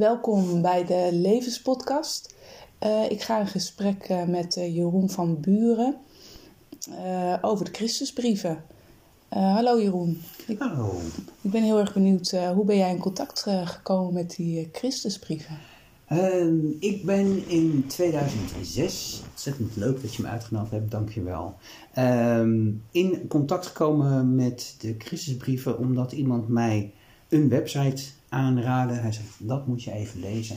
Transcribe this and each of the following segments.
Welkom bij de Levenspodcast. Uh, ik ga in gesprek uh, met uh, Jeroen van Buren over de Christusbrieven. hallo Jeroen. Ik, hallo. Ik ben heel erg benieuwd, hoe ben jij in contact gekomen met die Christusbrieven? Ehm, ik ben in 2006, ontzettend leuk dat je me uitgenodigd hebt, dankjewel. Um, in contact gekomen met de Christusbrieven omdat iemand mij een website aanraden. Hij zei, dat moet je even lezen.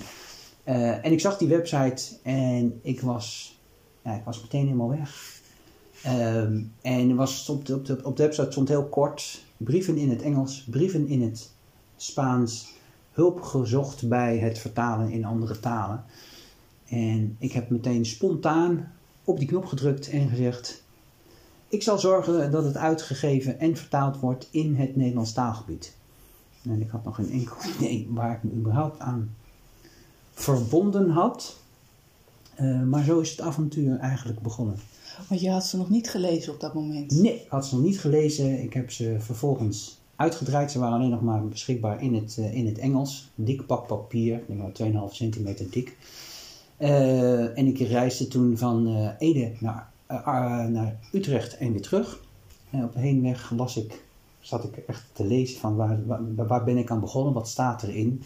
Uh, en ik zag die website en ik was, ja, ik was meteen helemaal weg. Um, en was, stond, op, de, op de website stond heel kort, brieven in het Engels, brieven in het Spaans, hulp gezocht bij het vertalen in andere talen. En ik heb meteen spontaan op die knop gedrukt en gezegd: Ik zal zorgen dat het uitgegeven en vertaald wordt in het Nederlands taalgebied. En ik had nog geen enkel idee waar ik me überhaupt aan verbonden had. Uh, maar zo is het avontuur eigenlijk begonnen. Want je had ze nog niet gelezen op dat moment? Nee, ik had ze nog niet gelezen. Ik heb ze vervolgens uitgedraaid. Ze waren alleen nog maar beschikbaar in het, uh, in het Engels. Dik pak papier, denk wel 2,5 centimeter dik. Uh, en ik reisde toen van Ede naar, naar Utrecht en weer terug. En op heenweg las ik zat ik echt te lezen van waar, waar, waar ben ik aan begonnen, wat staat erin.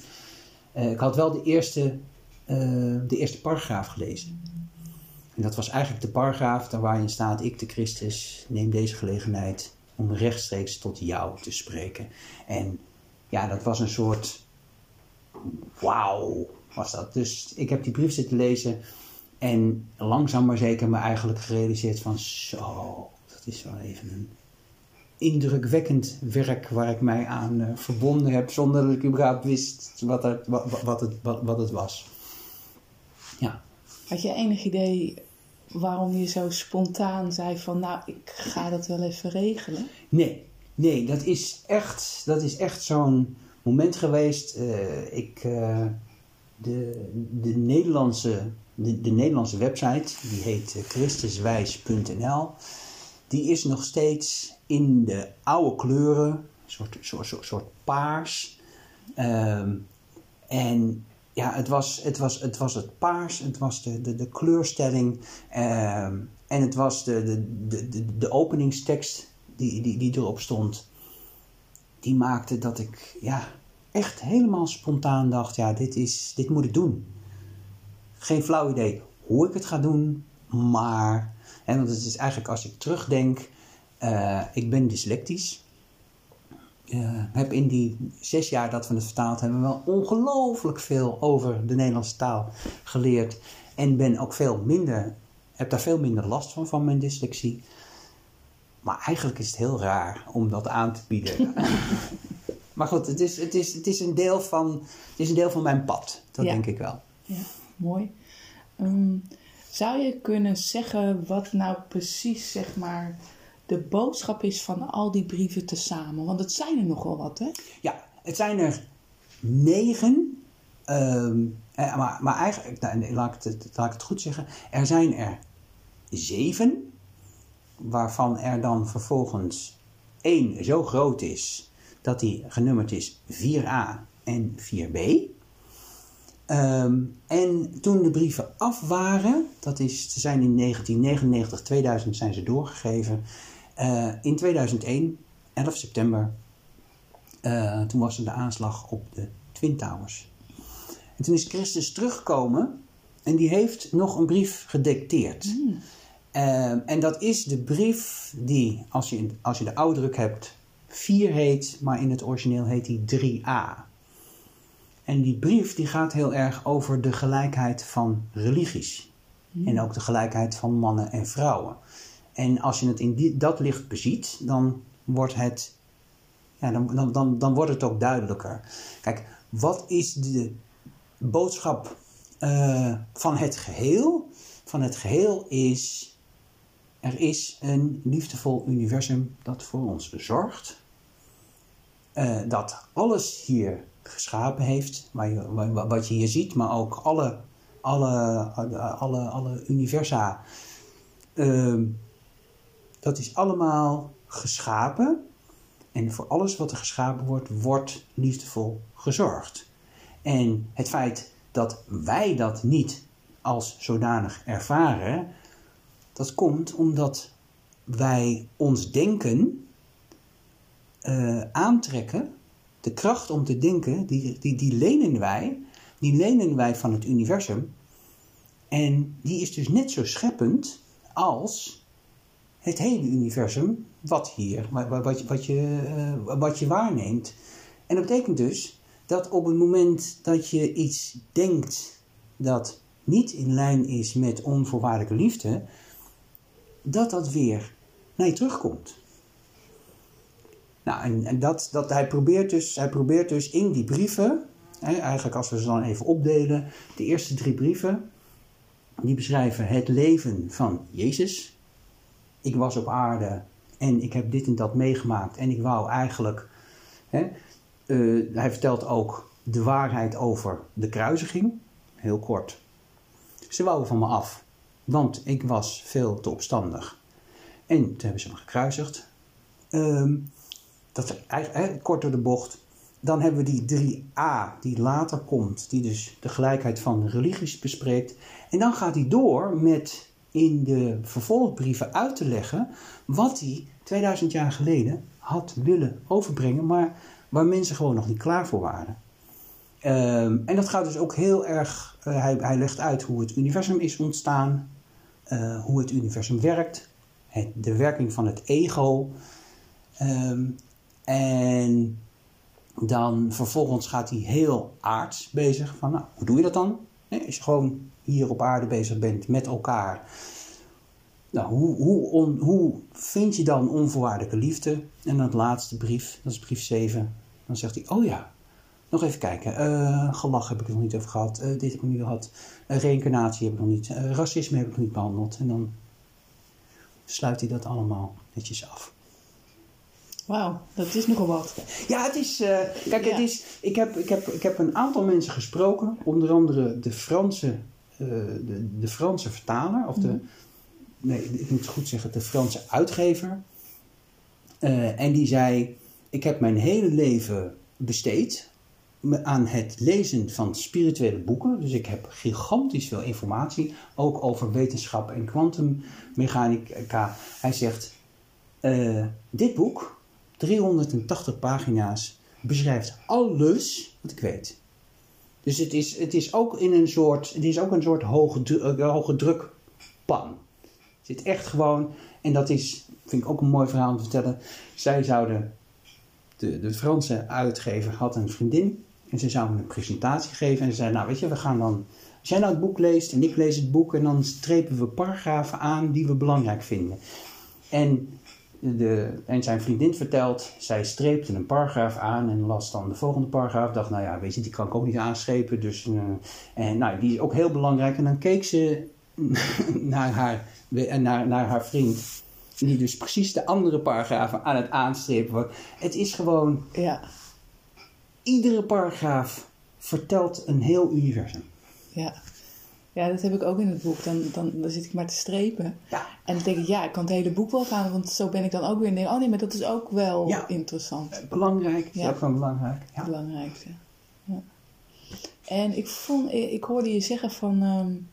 Uh, ik had wel de eerste, uh, de eerste paragraaf gelezen. En dat was eigenlijk de paragraaf waarin staat: Ik, de Christus, neem deze gelegenheid om rechtstreeks tot jou te spreken. En ja, dat was een soort wauw, was dat. Dus ik heb die brief zitten lezen en langzaam maar zeker me eigenlijk gerealiseerd van zo, dat is wel even een indrukwekkend werk waar ik mij aan uh, verbonden heb zonder dat ik überhaupt wist wat het, wat, wat, het, wat, wat het was. Ja. Had je enig idee waarom je zo spontaan zei van nou, ik ga dat wel even regelen? Nee, nee, dat is echt, dat is echt zo'n moment geweest. Uh, ik, uh, de, de, Nederlandse, de, de, Nederlandse website, die heet christuswijs.nl, die is nog steeds in de oude kleuren, soort, soort, soort, paars. Um, en ja, het was het, was, het was het paars, het was de, de, de kleurstelling um, en het was de, de, de, de, de openingstekst die, die, die erop stond. Die maakte dat ik ja, echt helemaal spontaan dacht, ja, dit, is, dit moet ik doen. Geen flauw idee hoe ik het ga doen, maar... En want het is eigenlijk als ik terugdenk uh, ik ben dyslectisch. Uh, heb in die zes jaar dat we het vertaald hebben wel ongelooflijk veel over de Nederlandse taal geleerd. En ben ook veel minder, heb daar veel minder last van, van mijn dyslexie. Maar eigenlijk is het heel raar om dat aan te bieden. maar goed, het is, het, is, het, is een deel van, het is een deel van mijn pad. Dat denk ik wel. Ja, mooi. Um, zou je kunnen zeggen wat nou precies, zeg maar de boodschap is van al die brieven tezamen? Want het zijn er nogal wat, hè? Ja, het zijn er negen. Um, maar, maar eigenlijk, nou, laat, ik het, laat ik het goed zeggen. Er zijn er zeven. Waarvan er dan vervolgens één zo groot is dat die genummerd is 4a en 4b. Um, en toen de brieven af waren, dat is, ze zijn in 1999, 2000 zijn ze doorgegeven. Uh, in 2001, 11 september, uh, toen was er de aanslag op de Twin Towers. En toen is Christus teruggekomen en die heeft nog een brief gedicteerd. Mm. Uh, en dat is de brief die, als je, als je de oudruk hebt, 4 heet, maar in het origineel heet die 3a. En die brief die gaat heel erg over de gelijkheid van religies. Mm. En ook de gelijkheid van mannen en vrouwen. En als je het in die, dat licht beziet, dan wordt het, ja, dan, dan, dan, dan wordt het ook duidelijker. Kijk, wat is de boodschap uh, van het geheel? Van het geheel is, er is een liefdevol universum dat voor ons zorgt. Uh, dat alles hier geschapen heeft, wat je hier ziet, maar ook alle, alle, alle, alle universa. Uh, dat is allemaal geschapen. En voor alles wat er geschapen wordt, wordt liefdevol gezorgd. En het feit dat wij dat niet als zodanig ervaren, dat komt omdat wij ons denken eh, aantrekken. De kracht om te denken, die, die, die lenen wij. Die lenen wij van het universum. En die is dus net zo scheppend als het hele universum, wat hier, wat, wat, je, uh, wat je waarneemt. En dat betekent dus dat op het moment dat je iets denkt dat niet in lijn is met onvoorwaardelijke liefde, dat dat weer naar je terugkomt. Nou, en, en dat, dat hij, probeert dus, hij probeert dus in die brieven, hè, eigenlijk als we ze dan even opdelen, de eerste drie brieven, die beschrijven het leven van Jezus. Ik was op aarde en ik heb dit en dat meegemaakt en ik wou eigenlijk. Hè, uh, hij vertelt ook de waarheid over de kruisiging, heel kort. Ze wouden van me af, want ik was veel te opstandig. En toen hebben ze me gekruisigd. Um, dat eigenlijk kort door de bocht. Dan hebben we die 3a die later komt, die dus de gelijkheid van religies bespreekt. En dan gaat hij door met in de vervolgbrieven uit te leggen wat hij 2000 jaar geleden had willen overbrengen, maar waar mensen gewoon nog niet klaar voor waren. Um, en dat gaat dus ook heel erg, uh, hij, hij legt uit hoe het universum is ontstaan, uh, hoe het universum werkt, het, de werking van het ego. Um, en dan vervolgens gaat hij heel aards bezig. Van, nou, hoe doe je dat dan? Als je gewoon hier op aarde bezig bent met elkaar. Nou, hoe, hoe, hoe vind je dan onvoorwaardelijke liefde? En dan het laatste brief, dat is brief 7. Dan zegt hij, oh ja, nog even kijken. Uh, gelach heb ik nog niet over gehad. Uh, dit heb ik nog niet gehad. Uh, reïncarnatie heb ik nog niet. racisme heb ik nog niet behandeld. En dan sluit hij dat allemaal netjes af. Wauw, dat is nogal wat. Ja, het is. Uh, kijk, ja. het is. Ik heb, ik, heb, ik heb een aantal mensen gesproken, onder andere de Franse, uh, de, de Franse vertaler, of de. Mm. Nee, ik moet het goed zeggen, de Franse uitgever. Uh, en die zei: Ik heb mijn hele leven besteed aan het lezen van spirituele boeken. Dus ik heb gigantisch veel informatie, ook over wetenschap en kwantummechanica. Hij zegt: Dit boek 380 pagina's beschrijft alles wat ik weet. Dus het is, het is ook in een soort, het is ook een soort hoge, uh, hoge druk pan. Het zit echt gewoon, en dat is, vind ik ook een mooi verhaal om te vertellen. Zij zouden, de, de Franse uitgever had een vriendin en ze zouden een presentatie geven. En ze zei, nou weet je, we gaan dan, als jij nou het boek leest en ik lees het boek en dan strepen we paragrafen aan die we belangrijk vinden. En de, en zijn vriendin vertelt, zij streepte een paragraaf aan en las dan de volgende paragraaf. Dacht, nou ja, weet je, die kan ik ook niet aanstrepen. Dus, uh, en nou, die is ook heel belangrijk. En dan keek ze naar haar, naar, naar haar vriend, die dus precies de andere paragrafen aan het aanstrepen wordt. Het is gewoon, ja. iedere paragraaf vertelt een heel universum. Ja. Ja, dat heb ik ook in het boek. Dan, dan, dan zit ik maar te strepen. Ja. En dan denk ik, ja, ik kan het hele boek wel gaan, want zo ben ik dan ook weer. Nee, oh nee, maar dat is ook wel ja. interessant. Belangrijk, ja. is ook wel belangrijk. Ja. Het belangrijkste. Ja. En ik, vond, ik hoorde je zeggen van um,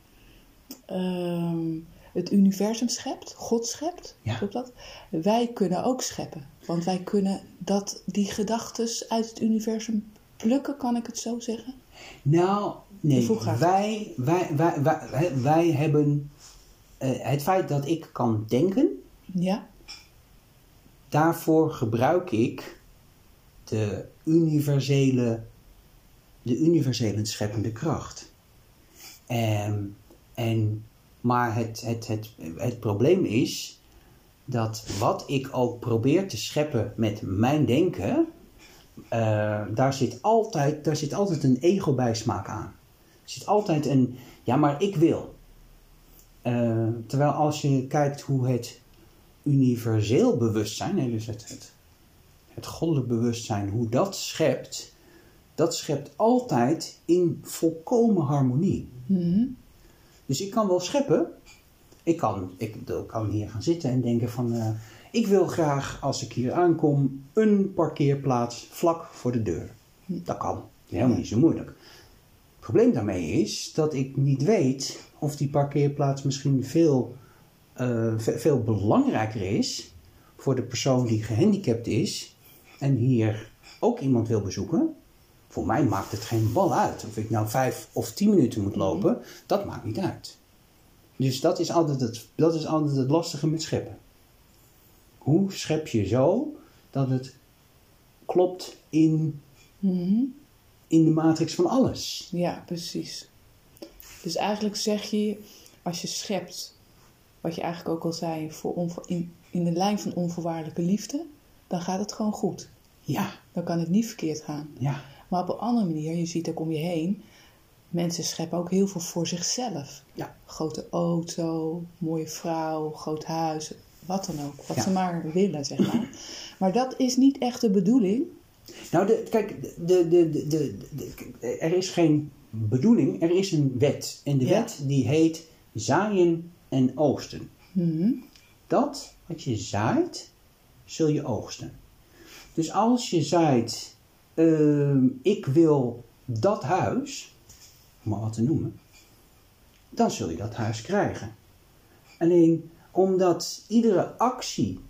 um, het universum schept, God schept, ja. klopt dat? Wij kunnen ook scheppen, want wij kunnen dat, die gedachten uit het universum plukken, kan ik het zo zeggen? Nou, nee. Wij, wij, wij, wij, wij hebben uh, het feit dat ik kan denken. Ja. Daarvoor gebruik ik de universele, de universele scheppende kracht. En, en, maar het, het, het, het probleem is dat wat ik ook probeer te scheppen met mijn denken, uh, daar, zit altijd, daar zit altijd een ego-bijsmaak aan. Er zit altijd een, ja, maar ik wil. Uh, terwijl als je kijkt hoe het universeel bewustzijn, nee, dus het, het, het goddelijk bewustzijn, hoe dat schept, dat schept altijd in volkomen harmonie. Mm -hmm. Dus ik kan wel scheppen. Ik kan, ik, ik kan hier gaan zitten en denken van... Uh, ik wil graag, als ik hier aankom, een parkeerplaats vlak voor de deur. Dat kan. Helemaal niet zo moeilijk. Probleem daarmee is dat ik niet weet of die parkeerplaats misschien veel, eh, ve- veel belangrijker is voor de persoon die gehandicapt is en hier ook iemand wil bezoeken. Voor mij maakt het geen bal uit. Of ik nou vijf of tien minuten moet lopen, dat maakt niet uit. Dus dat is altijd het, dat is altijd het lastige met scheppen. Hoe schep je zo dat het klopt in, Mhm. In de matrix van alles? Ja, precies. Dus eigenlijk zeg je, als je schept, wat je eigenlijk ook al zei, voor onvo- in, in de lijn van onvoorwaardelijke liefde, dan gaat het gewoon goed. Ja, Dan kan het niet verkeerd gaan. ja, Maar op een andere manier, je ziet ook om je heen, mensen scheppen ook heel veel voor zichzelf. ja. Grote auto, mooie vrouw, groot huis, wat dan ook. Wat Ja. ze maar willen, zeg maar. Maar dat is niet echt de bedoeling. Nou, de, kijk, de, de, de, de, de- er is geen bedoeling, er is een wet. En de Ja. wet die heet zaaien en oogsten. Mhm. Dat wat je zaait, zul je oogsten. Dus als je zaait, ehm, ik wil dat huis, om maar wat te noemen, dan zul je dat huis krijgen. Alleen omdat iedere actie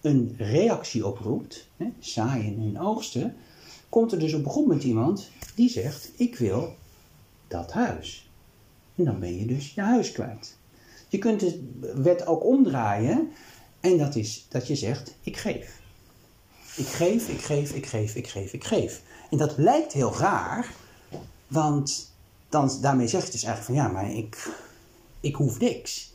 een reactie oproept, hè, zaaien en oogsten, komt er dus op goed moment iemand die zegt: Ik wil dat huis. En dan ben je dus je huis kwijt. Je kunt de wet ook omdraaien en dat is dat je zegt: Ik geef. Ik geef, ik geef, ik geef, ik geef, ik geef. En dat lijkt heel raar, want dan, daarmee zeg je dus eigenlijk van ja, maar ik, ik hoef niks.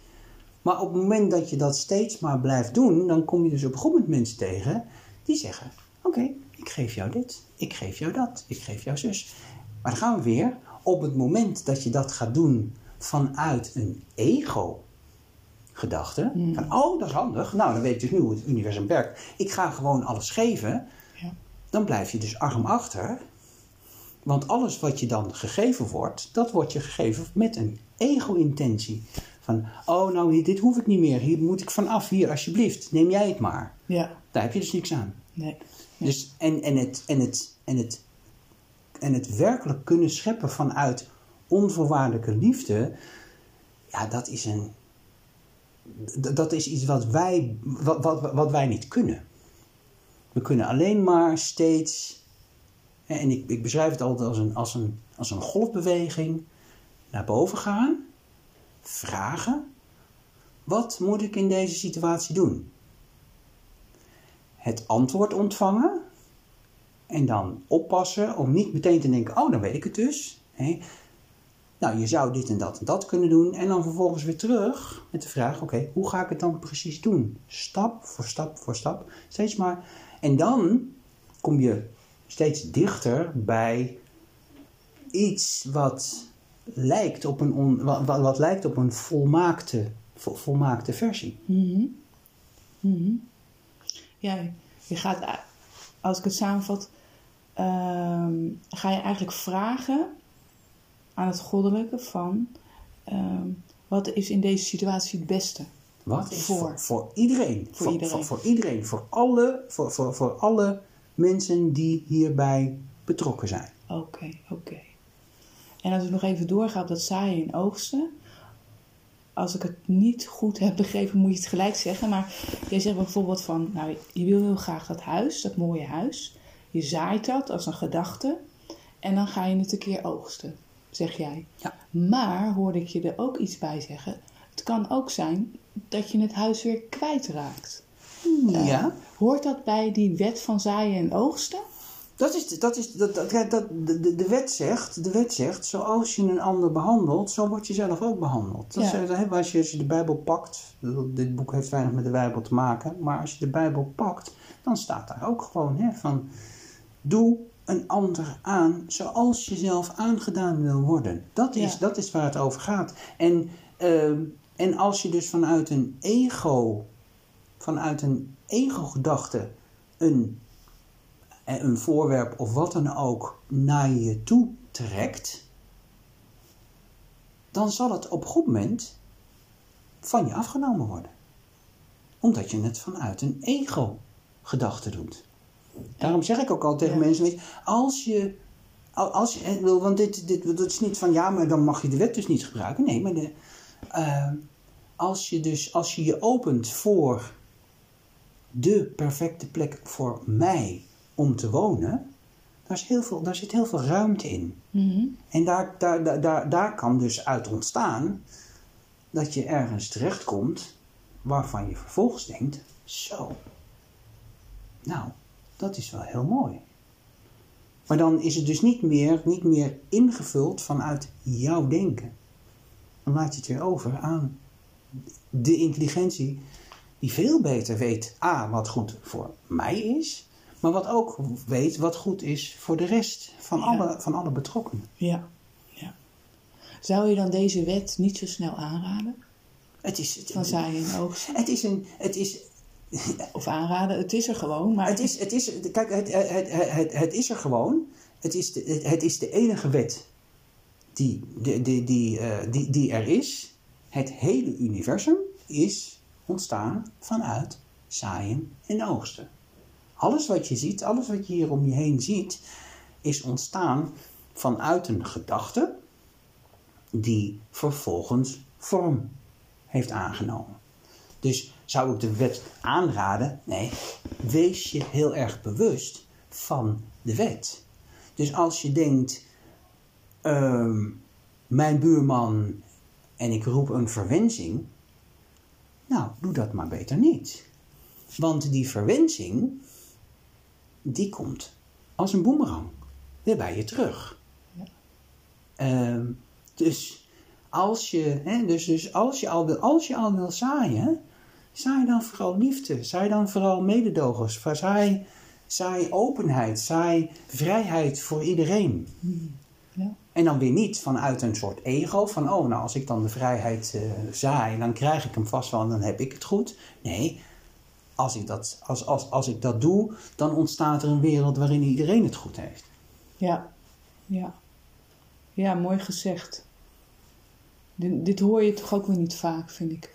Maar op het moment dat je dat steeds maar blijft doen, dan kom je dus op een goed moment mensen tegen die zeggen: Oké, ik geef jou dit, ik geef jou dat, ik geef jou zus. Maar dan gaan we weer. Op het moment dat je dat gaat doen vanuit een ego-gedachte, van oh, dat is handig, nou dan weet ik dus nu hoe het universum werkt. Ik ga gewoon alles geven, Ja. dan blijf je dus arm achter. Want alles wat je dan gegeven wordt, dat wordt je gegeven met een ego-intentie. Van, oh nou, dit hoef ik niet meer, hier moet ik vanaf, hier alsjeblieft, neem jij het maar. Ja, Daar heb je dus niks aan. nee. Dus, en, en, het, en, het, en, het, en het werkelijk kunnen scheppen vanuit onvoorwaardelijke liefde, ja, dat is, een, dat is iets wat wij, wat, wat, wat wij niet kunnen. We kunnen alleen maar steeds, en ik, ik beschrijf het altijd als een, als, een, als een golfbeweging, naar boven gaan, vragen, wat moet ik in deze situatie doen? het antwoord ontvangen. En dan oppassen om niet meteen te denken: oh, dan weet ik het dus. Nou, je zou dit en dat en dat kunnen doen. En dan vervolgens weer terug met de vraag: oké, hoe ga ik het dan precies doen? Stap voor stap voor stap. Steeds maar. En dan kom je steeds dichter bij iets wat lijkt op een, on- wat, wat, lijkt op een volmaakte, vol- volmaakte versie. Mhm. Ja, je gaat, als ik het samenvat, ehm, ga je eigenlijk vragen aan het goddelijke van ehm, wat is in deze situatie het beste? Wat is Voor. voor, voor iedereen. Voor iedereen. Voor, voor iedereen. Voor alle, voor, voor, voor alle mensen die hierbij betrokken zijn. Oké, oké. En als ik nog even doorga op dat zaaien en oogsten. Als ik het niet goed heb begrepen, moet je het gelijk zeggen. Maar jij zegt bijvoorbeeld van, nou, je wil heel graag dat huis, dat mooie huis. Je zaait dat als een gedachte. En dan ga je het een keer oogsten, zeg jij. Ja. Maar hoorde ik je er ook iets bij zeggen. Het kan ook zijn dat je het huis weer kwijtraakt. Ja. Hoort dat bij die wet van zaaien en oogsten? Dat is, dat is, dat, dat, dat, de, de- wet zegt, de wet zegt, zoals je een ander behandelt, zo word je zelf ook behandeld. Dat Ja. is, als, je, als je de Bijbel pakt, dit boek heeft weinig met de Bijbel te maken, maar als je de Bijbel pakt, dan staat daar ook gewoon hè, van, doe een ander aan zoals je zelf aangedaan wil worden. Dat is, Ja. dat is waar het over gaat. En, ehm, en als je dus vanuit een ego, vanuit een ego-gedachte een een voorwerp of wat dan ook naar je toe trekt, dan zal het op een goed moment van je afgenomen worden. Omdat je het vanuit een ego-gedachte doet. Daarom zeg ik ook al tegen Ja. mensen, als je Al- Als, je- want dit, dit, dat is niet van ja, maar dan mag je de wet dus niet gebruiken. Nee, maar de, eh, als, je dus, als je je opent voor de perfecte plek voor mij om te wonen, daar, is heel veel, daar zit heel veel ruimte in. Mhm. En daar, daar, daar, daar, daar kan dus uit ontstaan dat je ergens terechtkomt waarvan je vervolgens denkt: zo, nou, dat is wel heel mooi. Maar dan is het dus niet meer, niet meer ingevuld vanuit jouw denken. Dan laat je het weer over aan de intelligentie die veel beter weet, A, wat goed voor mij is, maar wat ook weet wat goed is voor de rest van, Ja. alle, van alle betrokkenen. Ja. ja. Zou je dan deze wet niet zo snel aanraden? Het is, het, Van zaaien en oogsten? het is een, het is, Of aanraden, het is er gewoon, maar... het is, het is, kijk, het, het, het, het, het is er gewoon. Het is de, het, is de enige wet die, die, die, die, eh, die, die er is. Het hele universum is ontstaan vanuit zaaien en oogsten. Alles wat je ziet, alles wat je hier om je heen ziet, is ontstaan vanuit een gedachte die vervolgens vorm heeft aangenomen. Dus zou ik de wet aanraden? Nee, wees je heel erg bewust van de wet. Dus als je denkt, ehm, mijn buurman en ik roep een verwensing, nou, doe dat maar beter niet. Want die verwensing, die komt als een boemerang weer bij je terug. Ehm, dus als je, hè, dus, dus als je al wil, als je al wil zaaien, zaai dan vooral liefde, zaai dan vooral mededogers, zaai, zaai openheid, zaai vrijheid voor iedereen. Ja. En dan weer niet vanuit een soort ego van, oh, nou als ik dan de vrijheid eh, zaai, dan krijg ik hem vast wel en dan heb ik het goed. Nee, als ik, dat, als, als, als ik dat doe, dan ontstaat er een wereld waarin iedereen het goed heeft. Ja, ja. Ja, mooi gezegd. Dit, dit hoor je toch ook weer niet vaak, vind ik.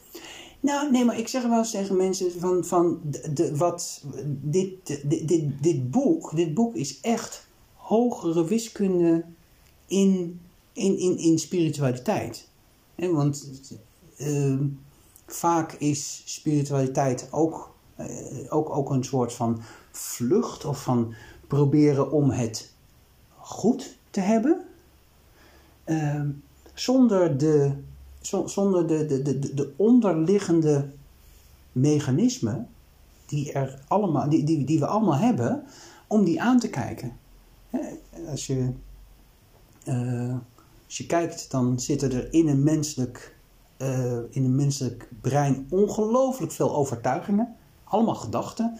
Nou, nee, maar ik zeg wel eens tegen mensen van, van de, de- wat, dit, dit, dit, dit boek, dit boek is echt hogere wiskunde in, in, in, in spiritualiteit. Want ehm, vaak is spiritualiteit ook, ook, ook een soort van vlucht of van proberen om het goed te hebben. Ehm, zonder de, zo- zonder de, de, de, de onderliggende mechanismen die, er allemaal, die, die, die we allemaal hebben, om die aan te kijken. Als je, eh, als je kijkt, dan zitten er in een menselijk, eh, in een menselijk brein ongelooflijk veel overtuigingen, allemaal gedachten,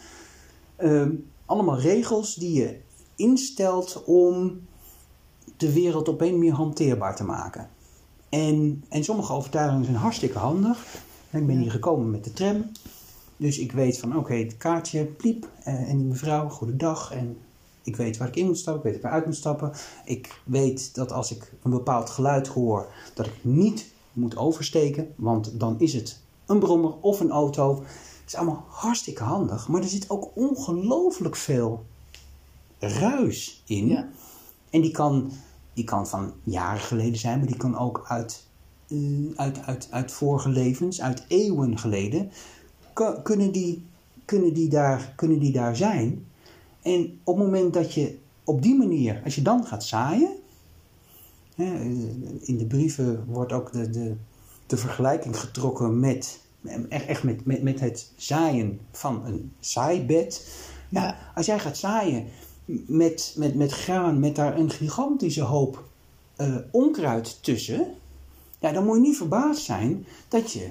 ehm, allemaal regels die je instelt om de wereld op een manier hanteerbaar te maken. En, en sommige overtuigingen zijn hartstikke handig. Ik ben hier gekomen met de tram. Dus ik weet van, oké, het kaartje, pliep. eh, en die mevrouw, goedendag. En ik weet waar ik in moet stappen, ik weet waar ik uit moet stappen. Ik weet dat als ik een bepaald geluid hoor, dat ik niet moet oversteken. Want dan is het een brommer of een auto. Het is allemaal hartstikke handig. Maar er zit ook ongelooflijk veel ruis in. Ja. En die kan, die kan van jaren geleden zijn, maar die kan ook uit, eh, uit, uit, uit vorige levens, uit eeuwen geleden, Ku- kunnen die, kunnen, die daar, kunnen die daar zijn. En op het moment dat je op die manier, als je dan gaat zaaien, hè, in de brieven wordt ook de, de, de vergelijking getrokken met, echt echt met, met, met het zaaien van een zaaibed. Ja, Ja. Als jij gaat zaaien met, met, met graan, met daar een gigantische hoop eh, onkruid tussen, ja, dan moet je niet verbaasd zijn dat je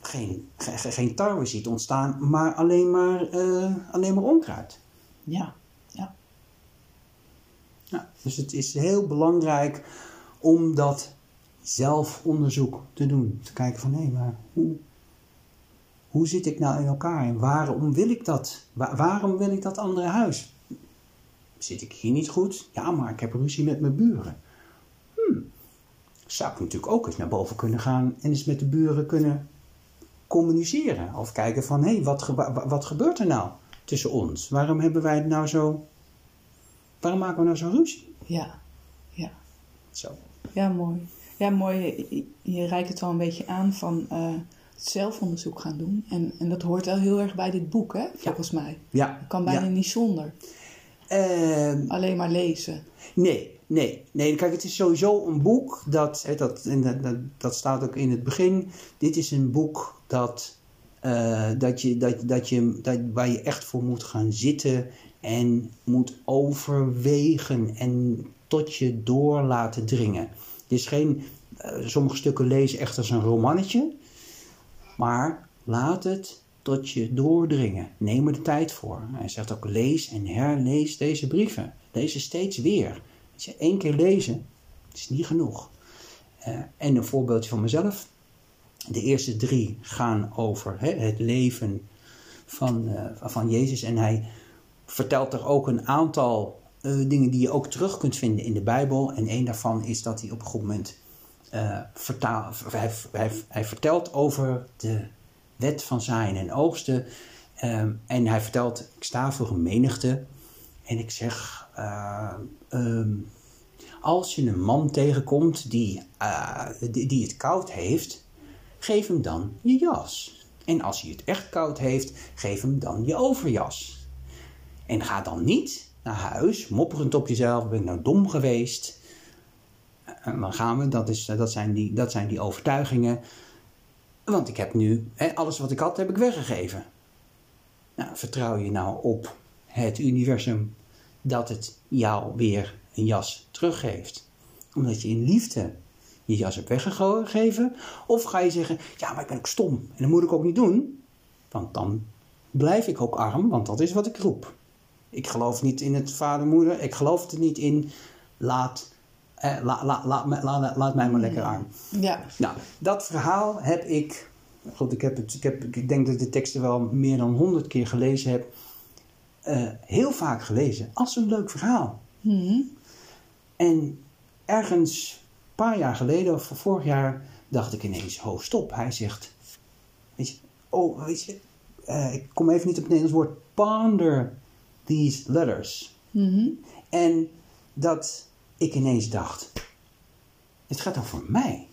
geen, ge- ge- geen tarwe ziet ontstaan, maar alleen maar, eh, alleen maar onkruid. Ja, ja. Ja, dus het is heel belangrijk om dat zelfonderzoek te doen. Te kijken van, hé, maar hoe, hoe zit ik nou in elkaar? En waarom wil ik dat? Wa- waarom wil ik dat andere huis? Zit ik hier niet goed? Ja, maar ik heb ruzie met mijn buren. Hmm. Zou ik natuurlijk ook eens naar boven kunnen gaan en eens met de buren kunnen communiceren. Of kijken van, hé, wat, ge- wa- wat gebeurt er nou tussen ons? Waarom hebben wij het nou zo... Waarom maken we nou zo ruzie? Ja, Ja. Zo. Ja, mooi. Ja, mooi. Je, je reikt het wel een beetje aan van eh, zelfonderzoek gaan doen. En, en dat hoort wel heel erg bij dit boek, hè, volgens mij. Ja. Dat kan bijna ja. niet zonder. Ehm, Alleen maar lezen. Nee, nee, nee. Kijk, het is sowieso een boek dat, hè, dat, en dat, dat, dat staat ook in het begin. Dit is een boek dat, eh, dat je, dat, dat je, dat, waar je echt voor moet gaan zitten en moet overwegen en tot je door laten dringen. Het is geen, eh, sommige stukken lezen echt als een romannetje, maar laat het tot je doordringen. Neem er de tijd voor. Hij zegt ook lees en herlees deze brieven. Lees ze steeds weer. Als je één keer lezen, is niet genoeg. Eh, en een voorbeeldje van mezelf. De eerste drie gaan over het leven van, eh, van Jezus. En hij vertelt er ook een aantal eh, dingen die je ook terug kunt vinden in de Bijbel. En één daarvan is dat hij op een goed moment eh, hij, hij, hij vertelt over de wet van zaaien en oogsten. Ehm, en hij vertelt, ik sta voor een menigte en ik zeg, eh, ehm, als je een man tegenkomt die, eh, die, die het koud heeft, geef hem dan je jas. En als hij het echt koud heeft, geef hem dan je overjas. En ga dan niet naar huis, mopperend op jezelf, ben ik nou dom geweest. En dan gaan we, dat, is, dat, zijn die, dat zijn die overtuigingen. Want ik heb nu, hè, alles wat ik had, heb ik weggegeven. Nou, vertrouw je nou op het universum dat het jou weer een jas teruggeeft? Omdat je in liefde je jas hebt weggegeven? Of ga je zeggen, ja, maar ik ben ook stom en dat moet ik ook niet doen? Want dan blijf ik ook arm, want dat is wat ik roep. Ik geloof niet in het vader-moeder, ik geloof er niet in, laat, eh, la, la, la, la- la- laat mij maar lekker arm. Ja. Nou, dat verhaal heb ik. God, ik, heb het, ik, heb, ik denk dat ik de teksten wel meer dan honderd keer gelezen heb. eh, heel vaak gelezen als een leuk verhaal. Mhm. En ergens een paar jaar geleden, of vorig jaar, dacht ik ineens: ho, stop. Hij zegt: Weet je, oh, weet je, eh, ik kom even niet op het Nederlands woord. Ponder these letters. Mhm. En dat ik ineens dacht: het gaat over mij.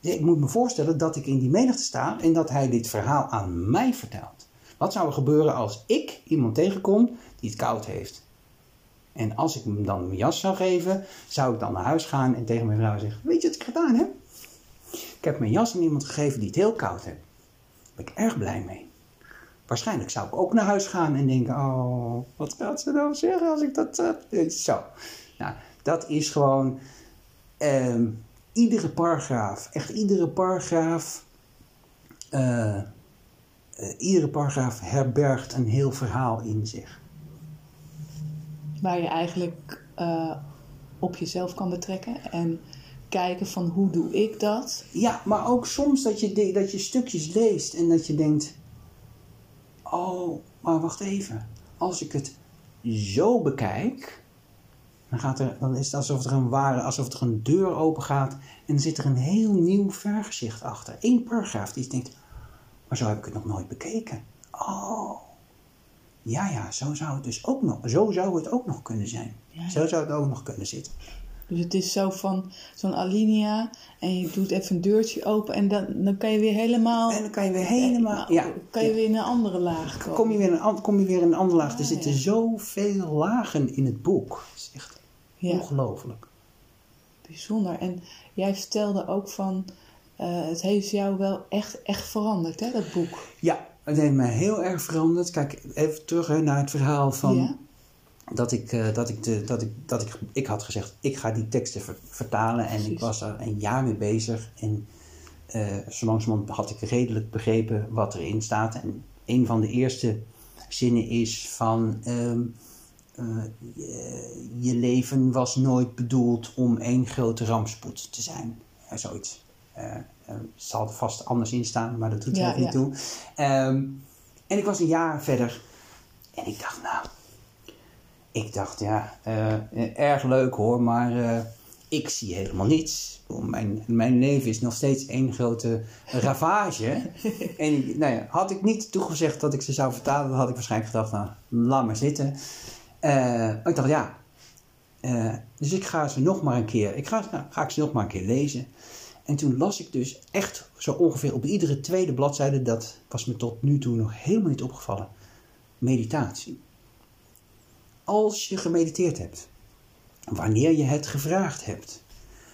Ik moet me voorstellen dat ik in die menigte sta en dat hij dit verhaal aan mij vertelt. Wat zou er gebeuren als ik iemand tegenkom die het koud heeft? En als ik hem dan mijn jas zou geven, zou ik dan naar huis gaan en tegen mijn vrouw zeggen: Weet je wat ik gedaan heb? Ik heb mijn jas aan iemand gegeven die het heel koud heeft. Daar ben ik erg blij mee. Waarschijnlijk zou ik ook naar huis gaan en denken: Oh, wat gaat ze nou zeggen als ik dat. eh, Zo. Nou, dat is gewoon. ehm, iedere paragraaf, echt iedere paragraaf. eh, eh, iedere paragraaf herbergt een heel verhaal in zich. Waar je eigenlijk op jezelf kan betrekken. En kijken van hoe doe ik dat? Ja, maar ook soms dat je, dat je stukjes leest en dat je denkt: Oh, maar wacht even. Als ik het zo bekijk, dan, gaat er, dan is het alsof er een ware, alsof er een deur open gaat en dan zit er een heel nieuw vergezicht achter. Eén paragraaf die denkt: Maar zo heb ik het nog nooit bekeken. Oh, ja, ja, zo zou het dus ook nog, zo zou het ook nog kunnen zijn. Ja. Zo zou het ook nog kunnen zitten. Dus het is zo van zo'n alinea en je doet even een deurtje open en dan, dan kan je weer helemaal... En dan kan je weer helemaal, ja, kan je ja. weer in een andere laag komen. kom je weer in een, kom je weer in een andere laag. er Ah, zitten ja. zoveel lagen in het boek. Het is echt ongelooflijk. Bijzonder. En jij vertelde ook van, eh, het heeft jou wel echt, echt veranderd, hè, dat boek. Ja, het heeft mij heel erg veranderd. Kijk, even terug hè, naar het verhaal van. Dat ik, eh, dat ik, de, dat ik, dat ik, ik had gezegd, ik ga die teksten ver- vertalen. En ik was er een jaar mee bezig. En eh zo langzamerhand had ik redelijk begrepen wat erin staat. En een van de eerste zinnen is van... ehm, eh, je, je leven was nooit bedoeld om één grote rampspoed te zijn. Eh, zoiets. Het zal er vast anders in staan, maar dat doet er Ja, niet ja. toe. Ehm, en ik was een jaar verder. En ik dacht, nou... Ik dacht, ja, eh, erg leuk hoor, maar eh, ik zie helemaal niets. Mijn, mijn leven is nog steeds één grote ravage. en nou ja, had ik niet toegezegd dat ik ze zou vertalen, dan had ik waarschijnlijk gedacht, nou, laat maar zitten. Eh, ik dacht, ja, dus ik ga ze nog maar een keer, ik ga, nou, ga ik ze nog maar een keer lezen. En toen las ik dus echt zo ongeveer op iedere tweede bladzijde, dat was me tot nu toe nog helemaal niet opgevallen, meditatie. Als je gemediteerd hebt, wanneer je het gevraagd hebt,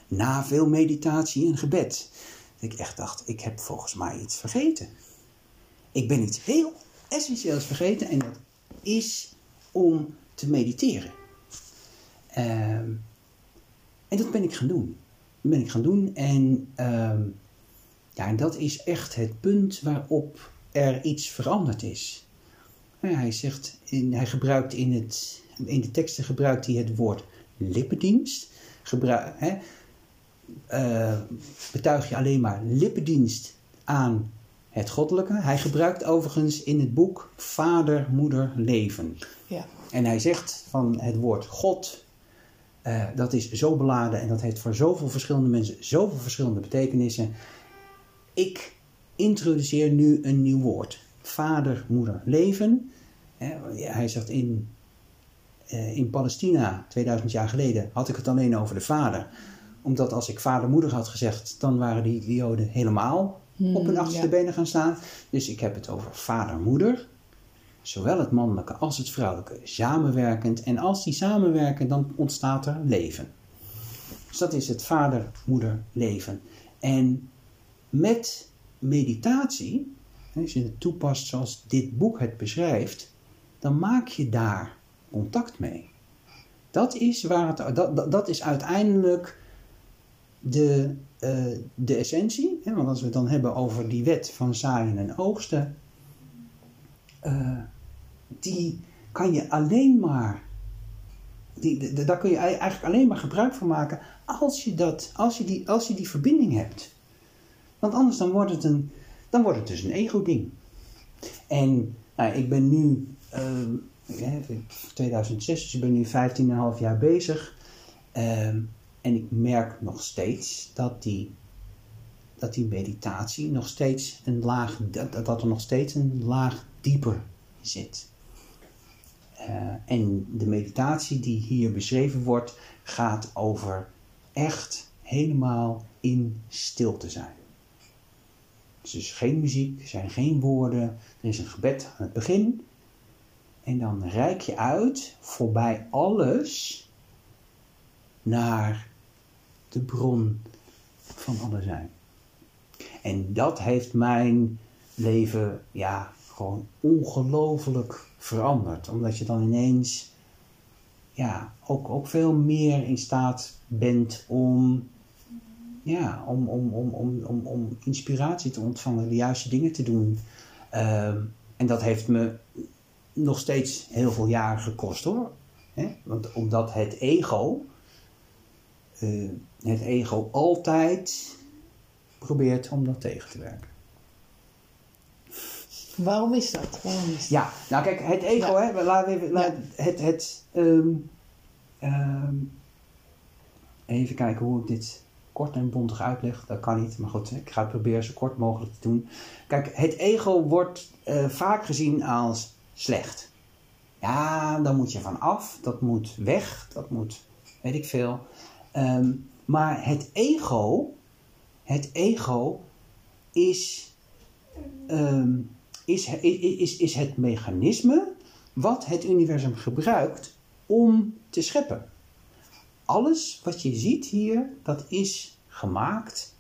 na veel meditatie en gebed, dat ik echt dacht, ik heb volgens mij iets vergeten. Ik ben iets heel essentieels vergeten en dat is om te mediteren. Ehm, en dat ben ik gaan doen. Dat ben ik gaan doen en, ehm, ja, en dat is echt het punt waarop er iets veranderd is. Nou ja, hij zegt, in, hij gebruikt in, het, in de teksten gebruikt hij het woord lippendienst. Gebruik, hè, uh, betuig je alleen maar lippendienst aan het goddelijke. Hij gebruikt overigens in het boek vader, moeder, leven. Ja. En hij zegt van het woord God, uh, dat is zo beladen en dat heeft voor zoveel verschillende mensen zoveel verschillende betekenissen. Ik introduceer nu een nieuw woord. Vader, moeder, leven. Hij zegt in, uh, in Palestina, 2000 jaar geleden, had ik het alleen over de vader. Omdat als ik vader, moeder had gezegd, dan waren die Joden helemaal op hun achterste ja. benen gaan staan. Dus ik heb het over vader, moeder. Zowel het mannelijke als het vrouwelijke samenwerkend. En als die samenwerken, dan ontstaat er leven. Dus dat is het vader, moeder, leven. En met meditatie, als je het toepast zoals dit boek het beschrijft, dan maak je daar contact mee. Dat is, waar het, dat, dat, is uiteindelijk de, uh, de essentie. Hè? Want als we het dan hebben over die wet van zaaien en oogsten, uh, die kan je alleen maar, die, de, daar kun je eigenlijk alleen maar gebruik van maken als je, dat, als je, die, als je die verbinding hebt. Want anders dan wordt het, een, dan wordt het dus een ego-ding. En nou, ik ben nu, uh, 2006, dus ik ben nu 15,5 jaar bezig. en ik merk nog steeds dat die, dat die meditatie nog steeds een laag, dat, dat er nog steeds een laag dieper zit. Uh, en de meditatie die hier beschreven wordt, gaat over echt helemaal in stilte zijn. Dus is geen muziek, er zijn geen woorden, er is een gebed aan het begin. En dan reik je uit voorbij alles naar de bron van alle zijn. En dat heeft mijn leven ja, gewoon ongelooflijk veranderd. Omdat je dan ineens ja, ook, ook veel meer in staat bent om, ja, om, om, om, om, om, om inspiratie te ontvangen, de juiste dingen te doen. Uh, en dat heeft me nog steeds heel veel jaren gekost hoor. Hè? Want omdat het ego, uh, het ego altijd probeert om dat tegen te werken. Waarom is dat? Waarom is? Ja, nou kijk, het ego, ja. hè, even, laat, ja. het, het um, um, even kijken hoe ik dit kort en bondig uitleg. Dat kan niet, maar goed, ik ga het proberen zo kort mogelijk te doen. Kijk, het ego wordt uh, vaak gezien als slecht. Ja, daar moet je van af, dat moet weg, dat moet, weet ik veel. Um, maar het ego, het ego is um, is, is, is het mechanisme wat het universum gebruikt om te scheppen. Alles wat je ziet hier, dat is gemaakt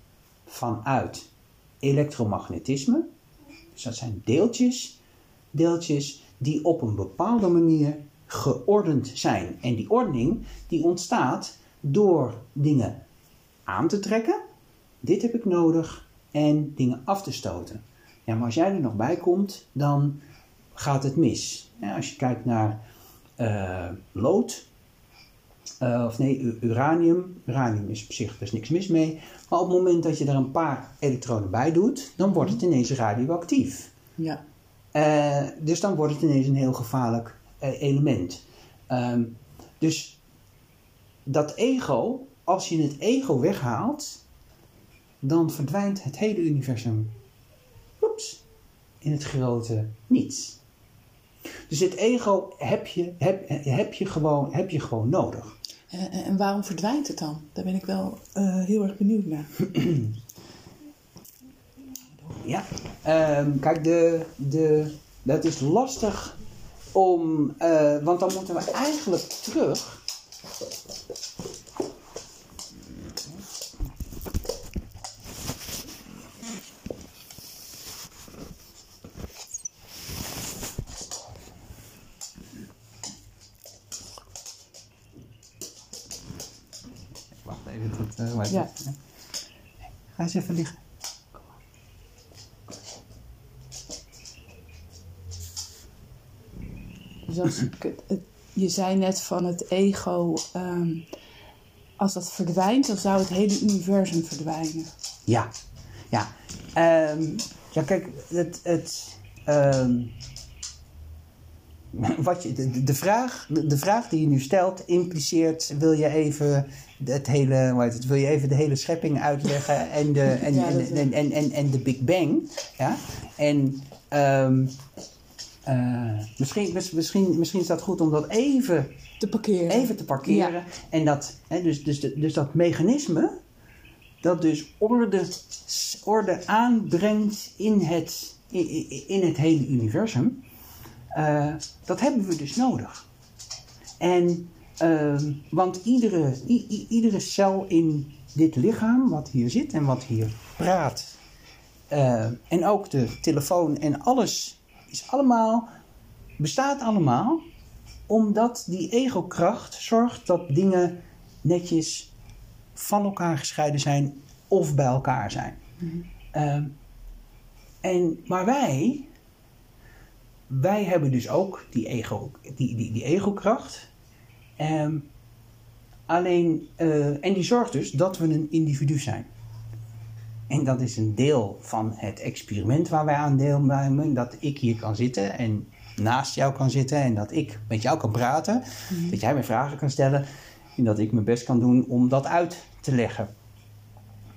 vanuit elektromagnetisme. Dus dat zijn deeltjes, deeltjes die op een bepaalde manier geordend zijn. En die ordening die ontstaat door dingen aan te trekken. Dit heb ik nodig. En dingen af te stoten. Ja, maar als jij er nog bij komt, dan gaat het mis. Als je kijkt naar uh, lood, uh, of nee, uranium. Uranium is op zich, er is niks mis mee. Maar op het moment dat je er een paar elektronen bij doet, dan wordt het ineens radioactief. Ja. Uh, dus dan wordt het ineens een heel gevaarlijk element. Um, dus dat ego, als je het ego weghaalt, dan verdwijnt het hele universum oeps, in het grote niets. Dus het ego heb je, heb, heb je, gewoon, heb je gewoon nodig. En, en waarom verdwijnt het dan? Daar ben ik wel eh, heel erg benieuwd naar. Ja, ehm, kijk, de, de, dat is lastig om, eh, want dan moeten we eigenlijk terug. Ja. Ga eens even liggen. Dus ik je zei net van het ego, ehm, als dat verdwijnt, dan zou het hele universum verdwijnen. Ja, ja. Ehm, ja, kijk, het. het ehm, wat je, de, de, vraag, de, de vraag die je nu stelt impliceert: wil je even het hele, heet het, wil je even de hele schepping uitleggen en de, en, Ja, en, en, en, en, en de Big Bang? Ja? En ehm, eh, misschien, mis- misschien, misschien is dat goed om dat even Te parkeren. even te parkeren. Ja. En dat, hè, dus, dus, de- dus dat mechanisme, dat dus orde, orde aanbrengt in het, in- in het hele universum, eh, dat hebben we dus nodig. En, ehm, want iedere, iedere cel in dit lichaam, wat hier zit en wat hier praat, eh, en ook de telefoon en alles, is allemaal, bestaat allemaal omdat die ego-kracht zorgt dat dingen netjes van elkaar gescheiden zijn of bij elkaar zijn. Ehm, en, maar wij, wij hebben dus ook die, ego, die, die, die ego-kracht. Ehm, alleen, eh, en die zorgt dus dat we een individu zijn. En dat is een deel van het experiment waar wij aan deelnemen. Dat ik hier kan zitten en naast jou kan zitten en dat ik met jou kan praten. Dat jij mij vragen kan stellen en dat ik mijn best kan doen om dat uit te leggen.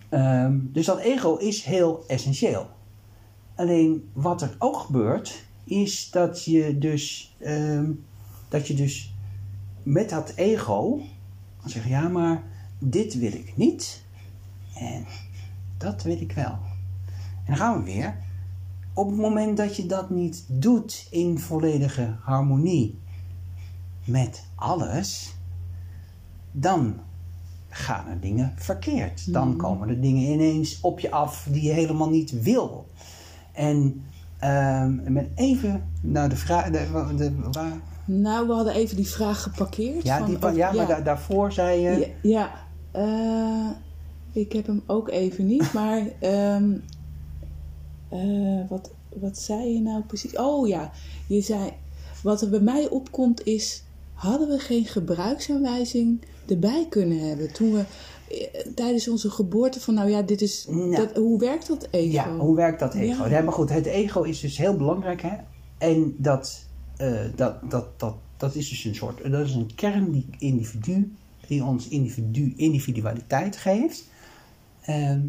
Ehm, dus dat ego is heel essentieel. Alleen wat er ook gebeurt, is dat je dus, ehm, dat je dus met dat ego kan zeggen: ja, maar dit wil ik niet en dat wil ik wel. En dan gaan we weer. Op het moment dat je dat niet doet in volledige harmonie met alles, dan gaan er dingen verkeerd. Dan komen er dingen ineens op je af die je helemaal niet wil. En ehm, met even, nou de vraag, de, de, waar, Nou, we hadden even die vraag geparkeerd. ja, van die, ja, maar da- daarvoor zei je, Ja, ja. Eh, ik heb hem ook even niet, maar ehm, eh, wat, wat zei je nou precies? Oh ja, je zei, wat er bij mij opkomt is, hadden we geen gebruiksaanwijzing erbij kunnen hebben toen we tijdens onze geboorte van, nou ja, dit is, Nou. dat, hoe werkt dat ego? Ja, hoe werkt dat ego? Ja. Ja. maar goed, het ego is dus heel belangrijk, hè? En dat, eh, dat, dat, dat, dat is dus een soort, dat is een kern die individu, die ons individu, individualiteit geeft. Ehm,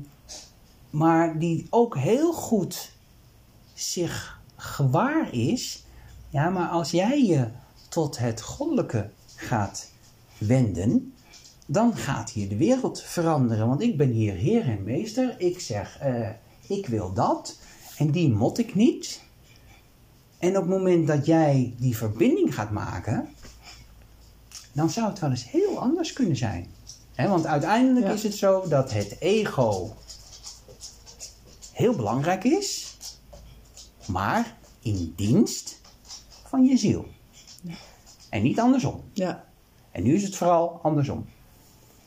maar die ook heel goed zich gewaar is. Ja, maar als jij je tot het goddelijke gaat wenden, dan gaat hier de wereld veranderen. Want ik ben hier heer en meester. Ik zeg, eh, ik wil dat. En die mot ik niet. En op het moment dat jij die verbinding gaat maken, dan zou het wel eens heel anders kunnen zijn. Hè, want uiteindelijk Ja. is het zo dat het ego heel belangrijk is, maar in dienst van je ziel. En niet andersom. Ja, En nu is het vooral andersom.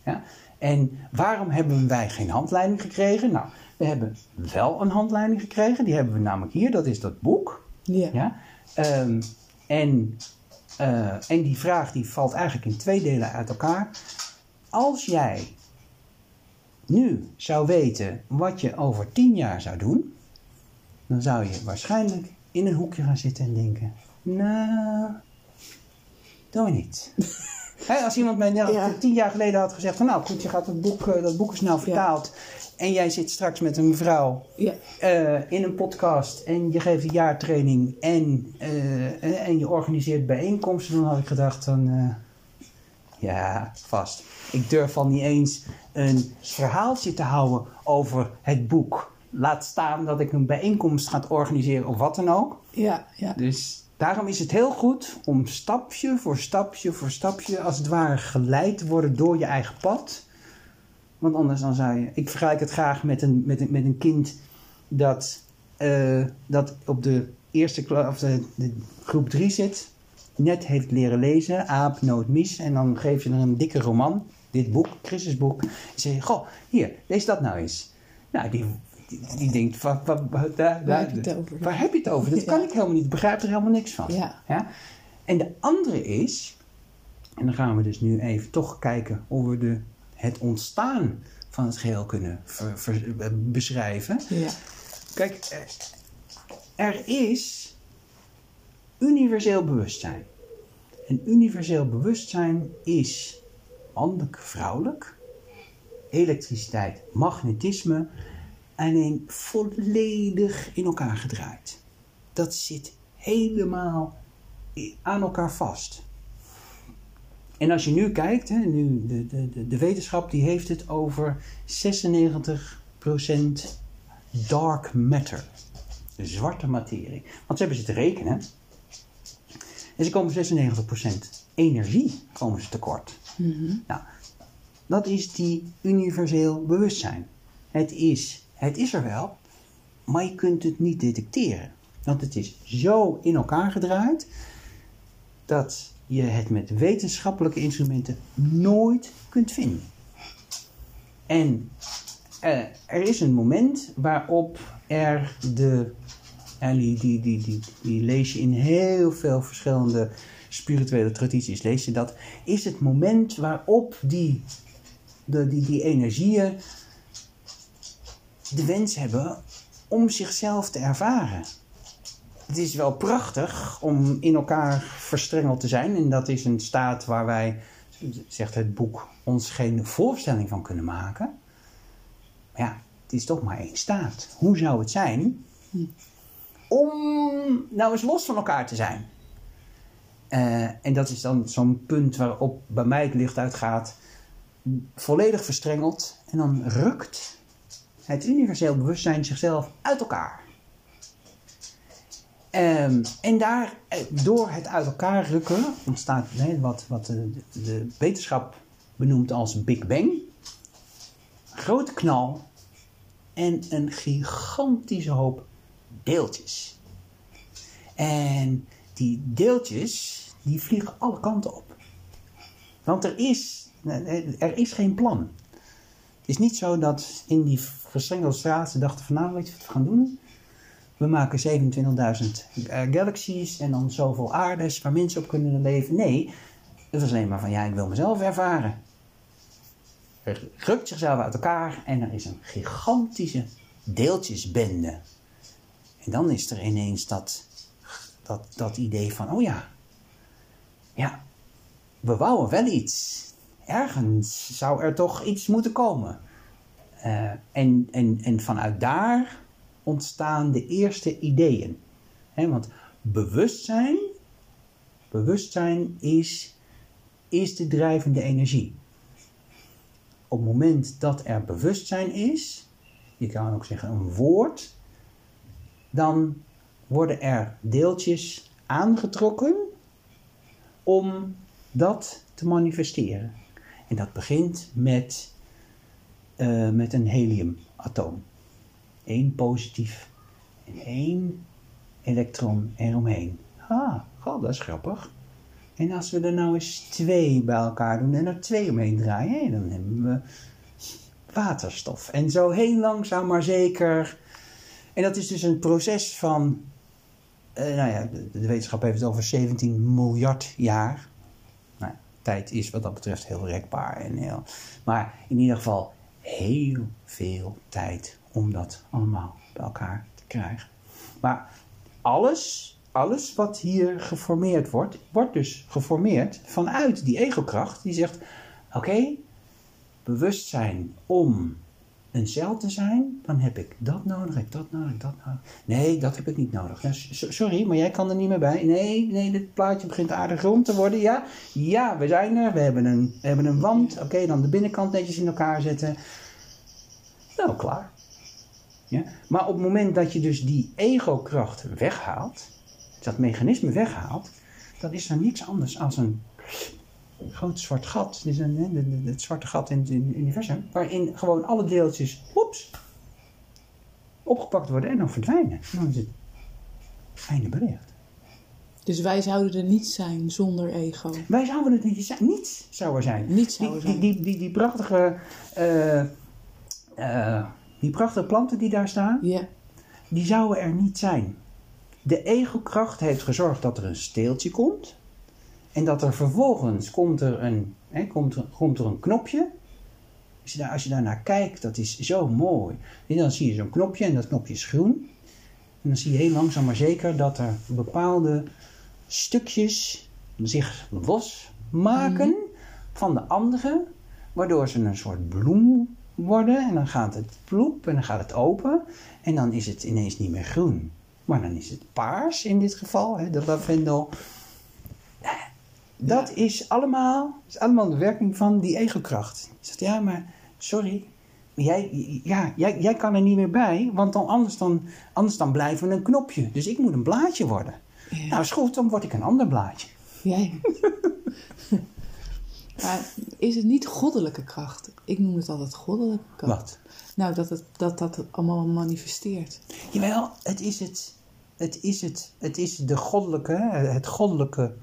Ja? En waarom hebben wij geen handleiding gekregen? Nou, we hebben wel een handleiding gekregen. Die hebben we namelijk hier. Dat is dat boek. ja. Ja? Ehm, en, eh, en die vraag die valt eigenlijk in twee delen uit elkaar. Als jij nu zou weten wat je over tien jaar zou doen, dan zou je waarschijnlijk in een hoekje gaan zitten en denken: Nou, doen we niet. Als iemand mij Ja. tien jaar geleden had gezegd: van, Nou goed, je gaat het boek, eh, dat boek is nou vertaald. En jij zit straks met een mevrouw ja. eh, in een podcast en je geeft een jaartraining en, eh, en je organiseert bijeenkomsten, dan had ik gedacht van, Ja, vast. Ik durf al niet eens een verhaaltje te houden over het boek. Laat staan dat ik een bijeenkomst ga organiseren of wat dan ook. Ja, ja. Dus daarom is het heel goed om stapje voor stapje voor stapje, als het ware, geleid te worden door je eigen pad. Want anders dan zou je. Ik vergelijk het graag met een, met een, met een kind dat, eh, dat op de eerste of de, groep 3 zit. Net heeft leren lezen, aap, noot, mies. En dan geef je er een dikke roman, dit boek, Christusboek. En zeg je, goh, hier, lees dat nou eens. Nou, die, die, denkt, wat, wat, wat- daar, daar- heb je het over? waar heb je het over? Dat kan ik helemaal niet, ik begrijp er helemaal niks van. Ja. En de andere is, en dan gaan we dus nu even toch kijken hoe we de, het ontstaan van het geheel kunnen ver- ver- beschrijven. Ja. Kijk, er, er is universeel bewustzijn. En universeel bewustzijn is mannelijk, vrouwelijk, elektriciteit, magnetisme en een volledig in elkaar gedraaid. Dat zit helemaal aan elkaar vast. En als je nu kijkt, hè, nu de, de, de, de wetenschap die heeft het over 96% dark matter. De zwarte materie. Want ze hebben zitten rekenen. En ze komen 96% energie komen ze tekort. Nou, dat is die universeel bewustzijn. Het is, het is er wel, maar je kunt het niet detecteren. Want het is zo in elkaar gedraaid dat je het met wetenschappelijke instrumenten nooit kunt vinden. En eh, er is een moment waarop er de. En die, die, die, die, die lees je in heel veel verschillende spirituele tradities, lees je dat. Is het moment waarop die, de, die, die energieën de wens hebben om zichzelf te ervaren. Het is wel prachtig om in elkaar verstrengeld te zijn. En dat is een staat waar wij, zegt het boek, ons geen voorstelling van kunnen maken. Maar ja, het is toch maar één staat. Hoe zou het zijn om nou eens los van elkaar te zijn? Eh, en dat is dan zo'n punt waarop bij mij het licht uitgaat. Volledig verstrengeld. En dan rukt het universeel bewustzijn zichzelf uit elkaar. Ehm, en daar, eh, door het uit elkaar rukken, ontstaat wat, wat de, de, wetenschap benoemt als Big Bang. Een grote knal en een gigantische hoop deeltjes. En die deeltjes, die vliegen alle kanten op. Want er is, er is geen plan. Het is niet zo dat in die verstrengelde straat ze dachten van nou, weet je wat gaan doen? We maken 27.000 eh, galaxies en dan zoveel aardes waar mensen op kunnen leven. Nee, het was alleen maar van ja, ik wil mezelf ervaren. Er rukt zichzelf uit elkaar en er is een gigantische deeltjesbende. En dan is er ineens dat, dat, dat idee van, oh ja, ja, we wouden wel iets. Ergens zou er toch iets moeten komen. Eh, en, en, en vanuit daar ontstaan de eerste ideeën. Want bewustzijn, bewustzijn is, is de drijvende energie. Op het moment dat er bewustzijn is, je kan ook zeggen een woord, dan worden er deeltjes aangetrokken om dat te manifesteren. En dat begint met, eh, met een heliumatoom. Eén positief en één elektron eromheen. Ah, god, dat is grappig. En als we er nou eens twee bij elkaar doen en er twee omheen draaien, hé, dan hebben we waterstof. En zo heel langzaam maar zeker. En dat is dus een proces van, eh, nou ja, de, de wetenschap heeft het over 17 miljard jaar. Nou, tijd is wat dat betreft heel rekbaar. En heel, maar in ieder geval heel veel tijd om dat allemaal bij elkaar te krijgen. Maar alles, alles wat hier geformeerd wordt, wordt dus geformeerd vanuit die egokracht die zegt: oké, bewustzijn om een cel te zijn, dan heb ik dat nodig, heb ik dat nodig, dat nodig. Nee, dat heb ik niet nodig. Sorry, maar jij kan er niet meer bij. Nee, nee, dit plaatje begint aardig rond te worden. Ja, ja we zijn er. We hebben een, we hebben een wand. Oké, dan de binnenkant netjes in elkaar zetten. Nou, klaar. Ja? Maar op het moment dat je dus die ego-kracht weghaalt, dat mechanisme weghaalt, dan is er niks anders als een groot zwart gat. Dus een, het zwarte gat in het in het universum, waarin gewoon alle deeltjes, oeps, opgepakt worden en dan verdwijnen. Dan is het einde bericht. Dus wij zouden er niet zijn zonder ego. Wij zouden het niet zijn. Niets zou er zijn. Niet zou er die, zijn. Die, die, die, die prachtige, eh, eh, die prachtige planten die daar staan, die zouden er niet zijn. De ego-kracht heeft gezorgd dat er een steeltje komt. En dat er vervolgens komt er een, hè, komt er, komt er een knopje. Als je, daar, als je daarnaar kijkt, dat is zo mooi. En dan zie je zo'n knopje en dat knopje is groen. En dan zie je heel langzaam maar zeker dat er bepaalde stukjes zich losmaken van de andere. Waardoor ze een soort bloem worden. En dan gaat het ploep en dan gaat het open. En dan is het ineens niet meer groen. Maar dan is het paars in dit geval, hè, de lavendel. Dat is, allemaal, is allemaal de werking van die ego-kracht. Je zegt, ja, maar sorry. Jij, ja, jij, jij kan er niet meer bij, want dan anders, dan, anders dan blijven we een knopje. Dus ik moet een blaadje worden. Ja. Nou is goed, dan word ik een ander blaadje. jij. maar is het niet goddelijke kracht? Ik noem het altijd goddelijke kracht. Wat? Nou, dat het, dat, dat het allemaal manifesteert. Jawel, het is het. Het is het. Het is de goddelijke, het goddelijke.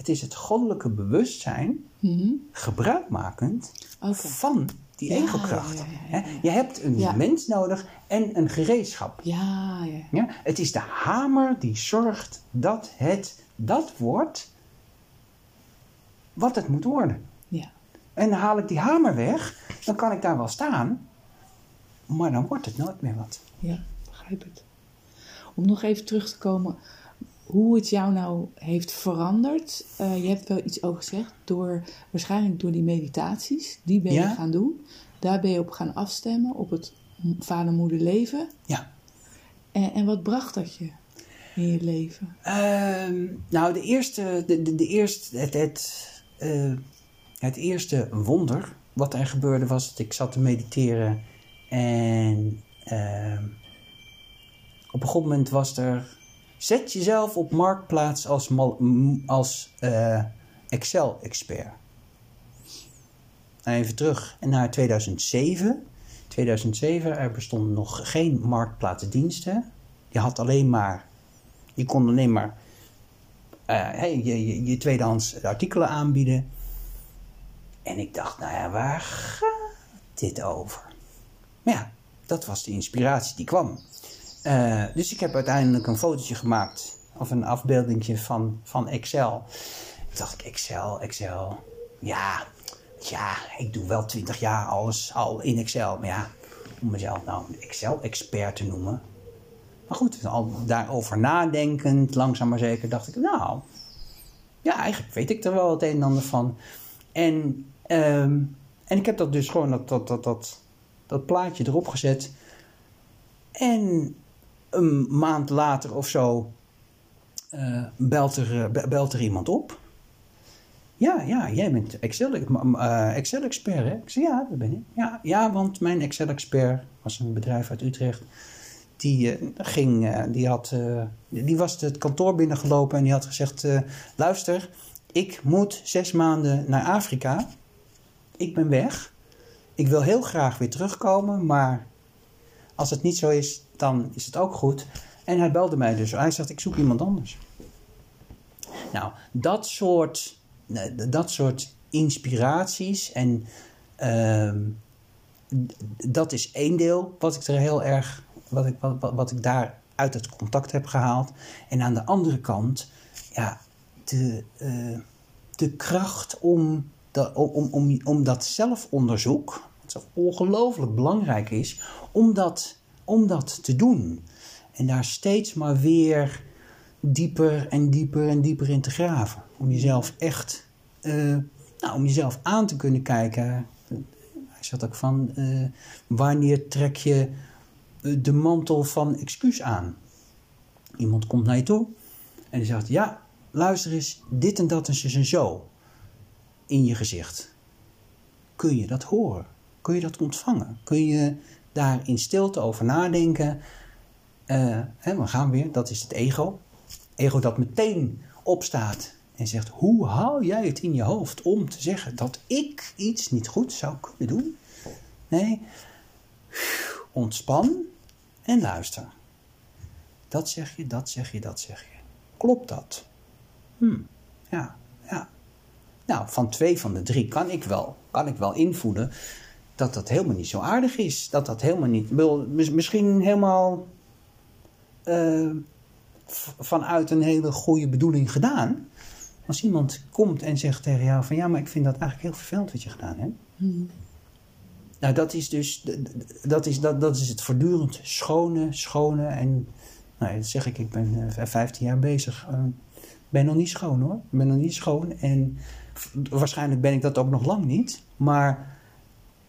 Het is het goddelijke bewustzijn, Mhm. gebruikmakend van die Ja, Hè? Je hebt een mens nodig en een gereedschap. Ja, ja. Ja? Het is de hamer die zorgt dat het dat wordt wat het moet worden. Ja. En haal ik die hamer weg, dan kan ik daar wel staan, maar dan wordt het nooit meer wat. Ja, begrijp het. Om nog even terug te komen hoe het jou nou heeft veranderd. Eh, je hebt wel iets over gezegd, door, waarschijnlijk door die meditaties. Die ben je Ja. gaan doen. Daar ben je op gaan afstemmen, op het vader-moeder leven. Ja. En, en wat bracht dat je in je leven? Ehm, nou, de eerste, de, de, de eerste, het, het, eh, het eerste wonder wat er gebeurde was dat ik zat te mediteren en ehm, op een goed moment was er, zet jezelf op marktplaats als, als eh, Excel-expert. Even terug naar 2007. 2007, er bestonden nog geen marktplaatsdiensten. Je had alleen maar je kon alleen maar eh, hey, je, je, je tweedehands artikelen aanbieden. En ik dacht, nou ja, waar gaat dit over? Maar ja, dat was de inspiratie die kwam. Eh, dus ik heb uiteindelijk een fotootje gemaakt, of een afbeeldingje van, van Excel. Toen dacht ik, Excel, Excel. Ja, ja, ik doe wel twintig jaar alles al in Excel. Maar ja, om mezelf nou een Excel-expert te noemen, maar goed, al daarover nadenkend, langzaam maar zeker, dacht ik, nou, ja, eigenlijk weet ik er wel het een en ander van. En, ehm, en ik heb dat dus gewoon, dat, dat, dat, dat, dat plaatje erop gezet. En een maand later of zo eh, belt, er, eh, be- belt er iemand op. Ja, ja, jij bent eh, Excel-expert, hè? Ik zei, ja, dat ben ik. Ja, ja want mijn Excel-expert was een bedrijf uit Utrecht die, ging, die, had, die was het kantoor binnengelopen en die had gezegd: Luister, ik moet zes maanden naar Afrika. Ik ben weg. Ik wil heel graag weer terugkomen, maar als het niet zo is, dan is het ook goed. En hij belde mij dus. Hij zegt: Ik zoek iemand anders. Nou, dat soort, dat soort inspiraties en. ehm, dat is één deel wat ik er heel erg, wat ik, wat, wat, wat ik daar uit het contact heb gehaald. En aan de andere kant, ja, de, eh, de kracht om, de, om, om, om dat zelfonderzoek, wat zo ongelooflijk belangrijk is, om dat, om dat te doen. En daar steeds maar weer dieper en dieper en dieper in te graven. Om jezelf echt, eh, nou, om jezelf aan te kunnen kijken. Hij zegt ook van, eh, wanneer trek je eh, de mantel van excuus aan? Iemand komt naar je toe en die zegt, ja, luister eens, dit en dat en zo en zo in je gezicht. Kun je dat horen? Kun je dat ontvangen? Kun je daar in stilte over nadenken? Uh, hè, we gaan weer, dat is het ego. Ego dat meteen opstaat en zegt: Hoe haal jij het in je hoofd om te zeggen dat ik iets niet goed zou kunnen doen? Nee, ontspan en luister. Dat zeg je, dat zeg je, dat zeg je. Klopt dat? Hm, ja, ja. Nou, van twee van de drie kan ik wel, kan ik wel invoelen dat dat helemaal niet zo aardig is. Dat dat helemaal niet. Misschien helemaal uh, vanuit een hele goede bedoeling gedaan. Als iemand komt en zegt tegen jou van ja, maar ik vind dat eigenlijk heel vervelend wat je gedaan hebt. Hmm. Nou, dat is dus dat is, dat, dat is het voortdurend schone, schone. En nou, dat zeg ik, ik ben uh, eh, 15 jaar bezig. Ik uh, ben nog niet schoon hoor. Ik ben nog niet schoon. En waarschijnlijk ben ik dat ook nog lang niet. Maar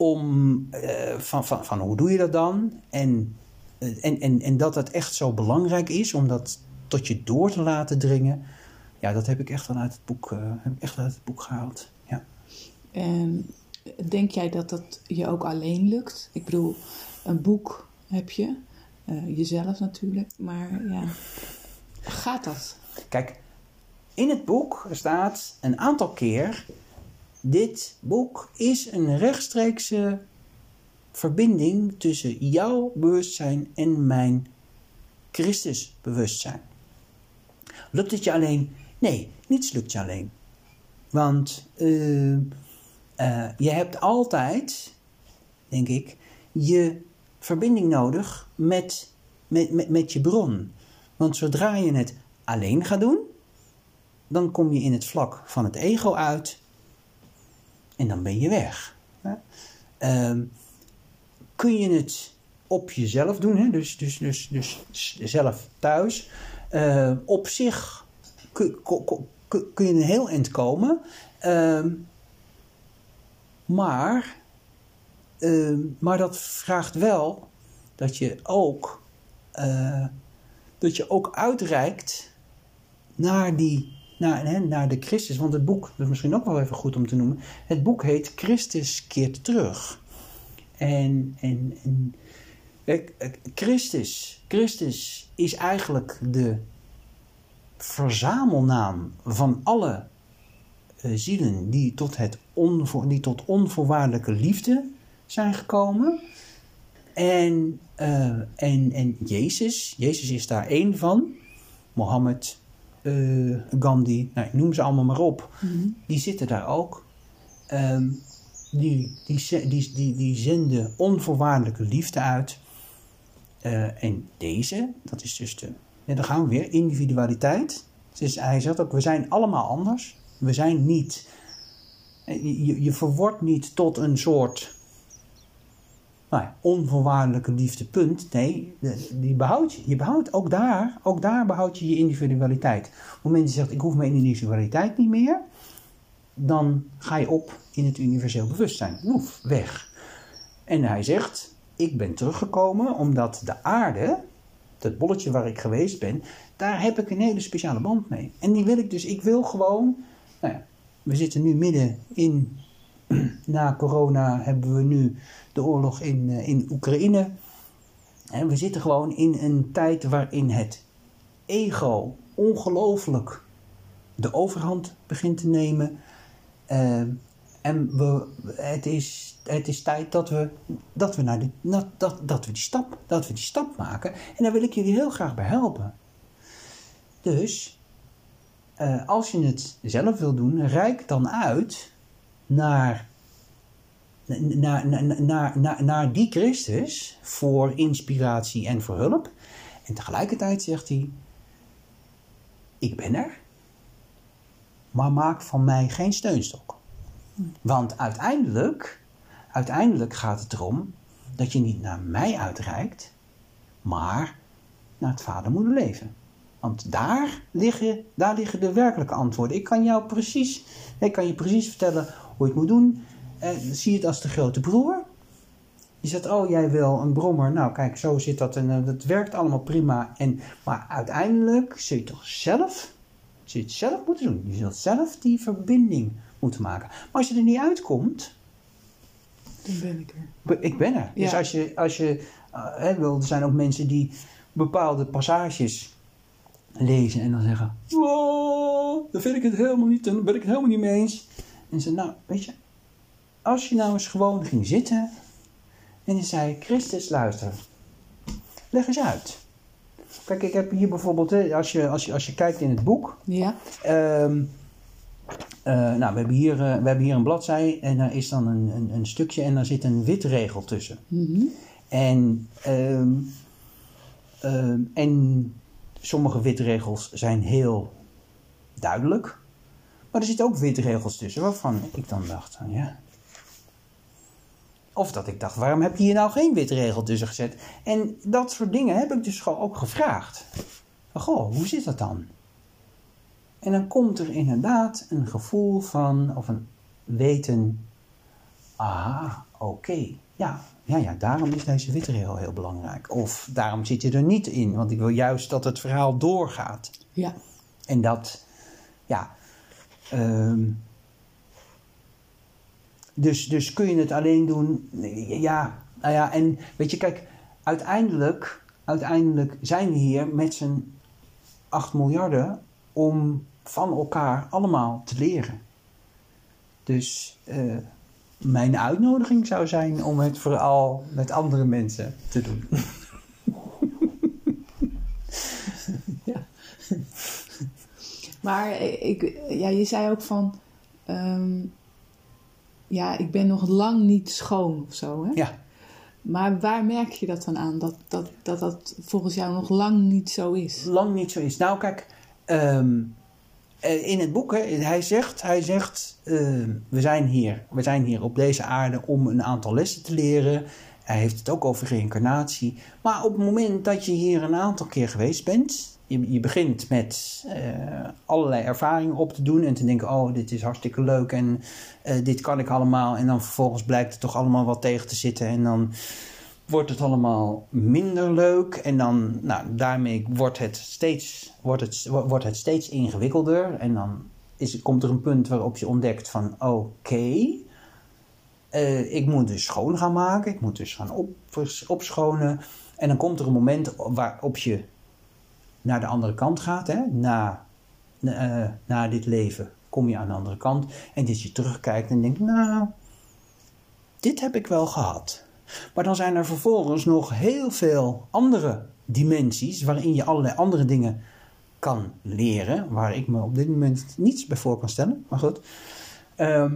om uh, van, van, van hoe doe je dat dan? En, en, en, en dat het echt zo belangrijk is om dat tot je door te laten dringen. Ja, dat heb ik echt wel uit het boek, uh, heb ik echt uit het boek gehaald. Ja. En denk jij dat dat je ook alleen lukt? Ik bedoel, een boek heb je, uh, jezelf natuurlijk, maar ja, gaat dat? Kijk, in het boek staat een aantal keer: dit boek is een rechtstreekse verbinding tussen jouw bewustzijn en mijn Christusbewustzijn. Lukt het je alleen? Nee, niets lukt je alleen. Want uh, uh, je hebt altijd, denk ik, je verbinding nodig met, met, met, met je bron. Want zodra je het alleen gaat doen, dan kom je in het vlak van het ego uit en dan ben je weg. Uh, kun je het op jezelf doen, hè? Dus, dus, dus, dus zelf thuis. Uh, op zich kun, kun, je een heel eind komen. Uh, maar, maar dat vraagt wel dat je ook, eh, dat je ook uitreikt naar, die, naar, naar de Christus. Want het boek, dat is misschien ook wel even goed om te noemen. Het boek heet Christus keert terug. En, en, en Christus, Christus is eigenlijk de verzamelnaam van alle uh, zielen die tot, het onvoor, die tot onvoorwaardelijke liefde zijn gekomen. En, uh, en, en Jezus, Jezus is daar één van. Mohammed, uh, Gandhi, nou, noem ze allemaal maar op. Mm -hmm. Die zitten daar ook. Um, die, die, die, die, die zenden onvoorwaardelijke liefde uit. Uh, en deze, dat is dus de ja, dan gaan we weer, individualiteit. Dus hij zegt ook, we zijn allemaal anders. We zijn niet, je, je verwordt niet tot een soort nou onvoorwaardelijke liefde, punt. Nee, die behoud je. Je behoudt ook daar, ook daar behoud je je individualiteit. Op het moment dat je zegt, ik hoef mijn individualiteit niet meer, dan ga je op in het universeel bewustzijn. Oef, weg. En hij zegt, ik ben teruggekomen omdat de aarde, dat bolletje waar ik geweest ben, daar heb ik een hele speciale band mee. En die wil ik dus, ik wil gewoon, nou ja, we zitten nu midden in, na corona hebben we nu de oorlog in, uh, in Oekraïne. En we zitten gewoon in een tijd waarin het ego ongelooflijk de overhand begint te nemen. Uh, en we, het, is, het is tijd dat we, dat, we naar die, dat, dat, dat, we die stap, dat we die stap maken. En daar wil ik jullie heel graag bij helpen. Dus, uh, als je het zelf wil doen, reik dan uit naar, naar, naar, naar, naar, die Christus voor inspiratie en voor hulp. En tegelijkertijd zegt hij: Ik ben er, maar maak van mij geen steunstok. Want uiteindelijk, uiteindelijk gaat het erom dat je niet naar mij uitreikt, maar naar het vader moeder leven. Want daar liggen, daar liggen de werkelijke antwoorden. Ik kan jou precies, ik kan je precies vertellen hoe je het moet doen. eh, zie het als de grote broer. Je zegt, oh jij wil een brommer. Nou kijk, zo zit dat en eh, dat werkt allemaal prima. En, maar uiteindelijk zul je toch zelf, zul je het zelf moeten doen. Je zult zelf die verbinding moeten maken. Maar als je er niet uitkomt, Dan ben ik er. Ik ben er. Dus als je, als je eh, hè, wel, er zijn ook mensen die bepaalde passages lezen en dan zeggen: Wow, dan vind ik het helemaal niet, dan ben ik het helemaal niet mee eens. En ze, nou, weet je, als je nou eens gewoon ging zitten en je zei: Christus, luister, leg eens uit. Kijk, ik heb hier bijvoorbeeld, als, je, als, je, als je kijkt in het boek, Ja. Ehm, eh, nou, we hebben, hier, eh, we hebben hier een bladzij en daar is dan een, een, een stukje en daar zit een wit regel tussen. Mhm. En, ehm, ehm, en sommige witregels zijn heel duidelijk. Maar er zitten ook witregels tussen waarvan ik dan dacht, ja. Of dat ik dacht, waarom heb je hier nou geen witregel tussen gezet? En dat soort dingen heb ik dus gewoon ook gevraagd. Goh, hoe zit dat dan? En dan komt er inderdaad een gevoel van, of een weten, aha, oké, ja, ja, ja, daarom is deze witregel heel belangrijk. Of daarom zit je er niet in, want ik wil juist dat het verhaal doorgaat. Ja. En dat, ja. ehm, dus, dus kun je het alleen doen? Ja, nou ja, en weet je, kijk, uiteindelijk, uiteindelijk zijn we hier met z'n 8 miljarden om van elkaar allemaal te leren. Dus eh, mijn uitnodiging zou zijn om het vooral met andere mensen te doen. Maar ik, ja, je zei ook van, ehm, ja, ik ben nog lang niet schoon of zo. Hè? Ja. Maar waar merk je dat dan aan? Dat dat, dat dat volgens jou nog lang niet zo is? lang niet zo is. Nou, kijk, ehm, eh, in het boek, hij zegt, hij zegt ehm, we, zijn hier, we zijn hier op deze aarde om een aantal lessen te leren. Hij heeft het ook over reïncarnatie. Maar op het moment dat je hier een aantal keer geweest bent, je, begint met eh, allerlei ervaringen op te doen en te denken, oh, dit is hartstikke leuk en eh, dit kan ik allemaal. En dan vervolgens blijkt het toch allemaal wat tegen te zitten en dan wordt het allemaal minder leuk. En dan, nou, daarmee wordt het steeds, wordt het, wordt het steeds ingewikkelder. En dan is, komt er een punt waarop je ontdekt van, oké, eh, ik moet dus schoon gaan maken. Ik moet dus gaan op, opschonen. En dan komt er een moment waarop je naar de andere kant gaat. Hè? Na, na, eh, dit leven kom je aan de andere kant. En dat je terugkijkt en denkt, nou, dit heb ik wel gehad. Maar dan zijn er vervolgens nog heel veel andere dimensies waarin je allerlei andere dingen kan leren, waar ik me op dit moment niets bij voor kan stellen. Maar goed. Ehm,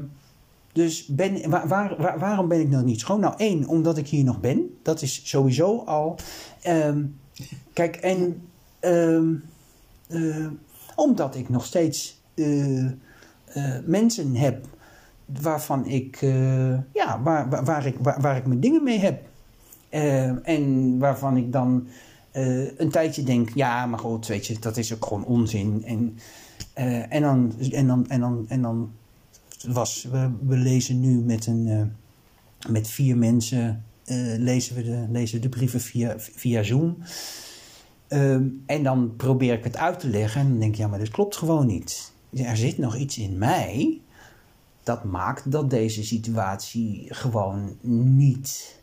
dus ben, waar, waar, waar- waarom ben ik nou niet schoon? Nou, één, omdat ik hier nog ben. Dat is sowieso al. ehm, kijk, en ehm, eh, omdat ik nog steeds eh, eh, mensen heb waarvan ik, eh, ja, waar, waar, ik, waar, ik mijn dingen mee heb. Eh, en waarvan ik dan eh, een tijdje denk, ja, maar goed, weet je, dat is ook gewoon onzin. En, en dan, en dan, en dan, en dan was, we, we lezen nu met, een, met vier mensen, lezen, we de, lezen de brieven via, via Zoom. En dan probeer ik het uit te leggen en dan denk ik, ja, maar dit klopt gewoon niet. Er zit nog iets in mij dat maakt dat deze situatie gewoon niet,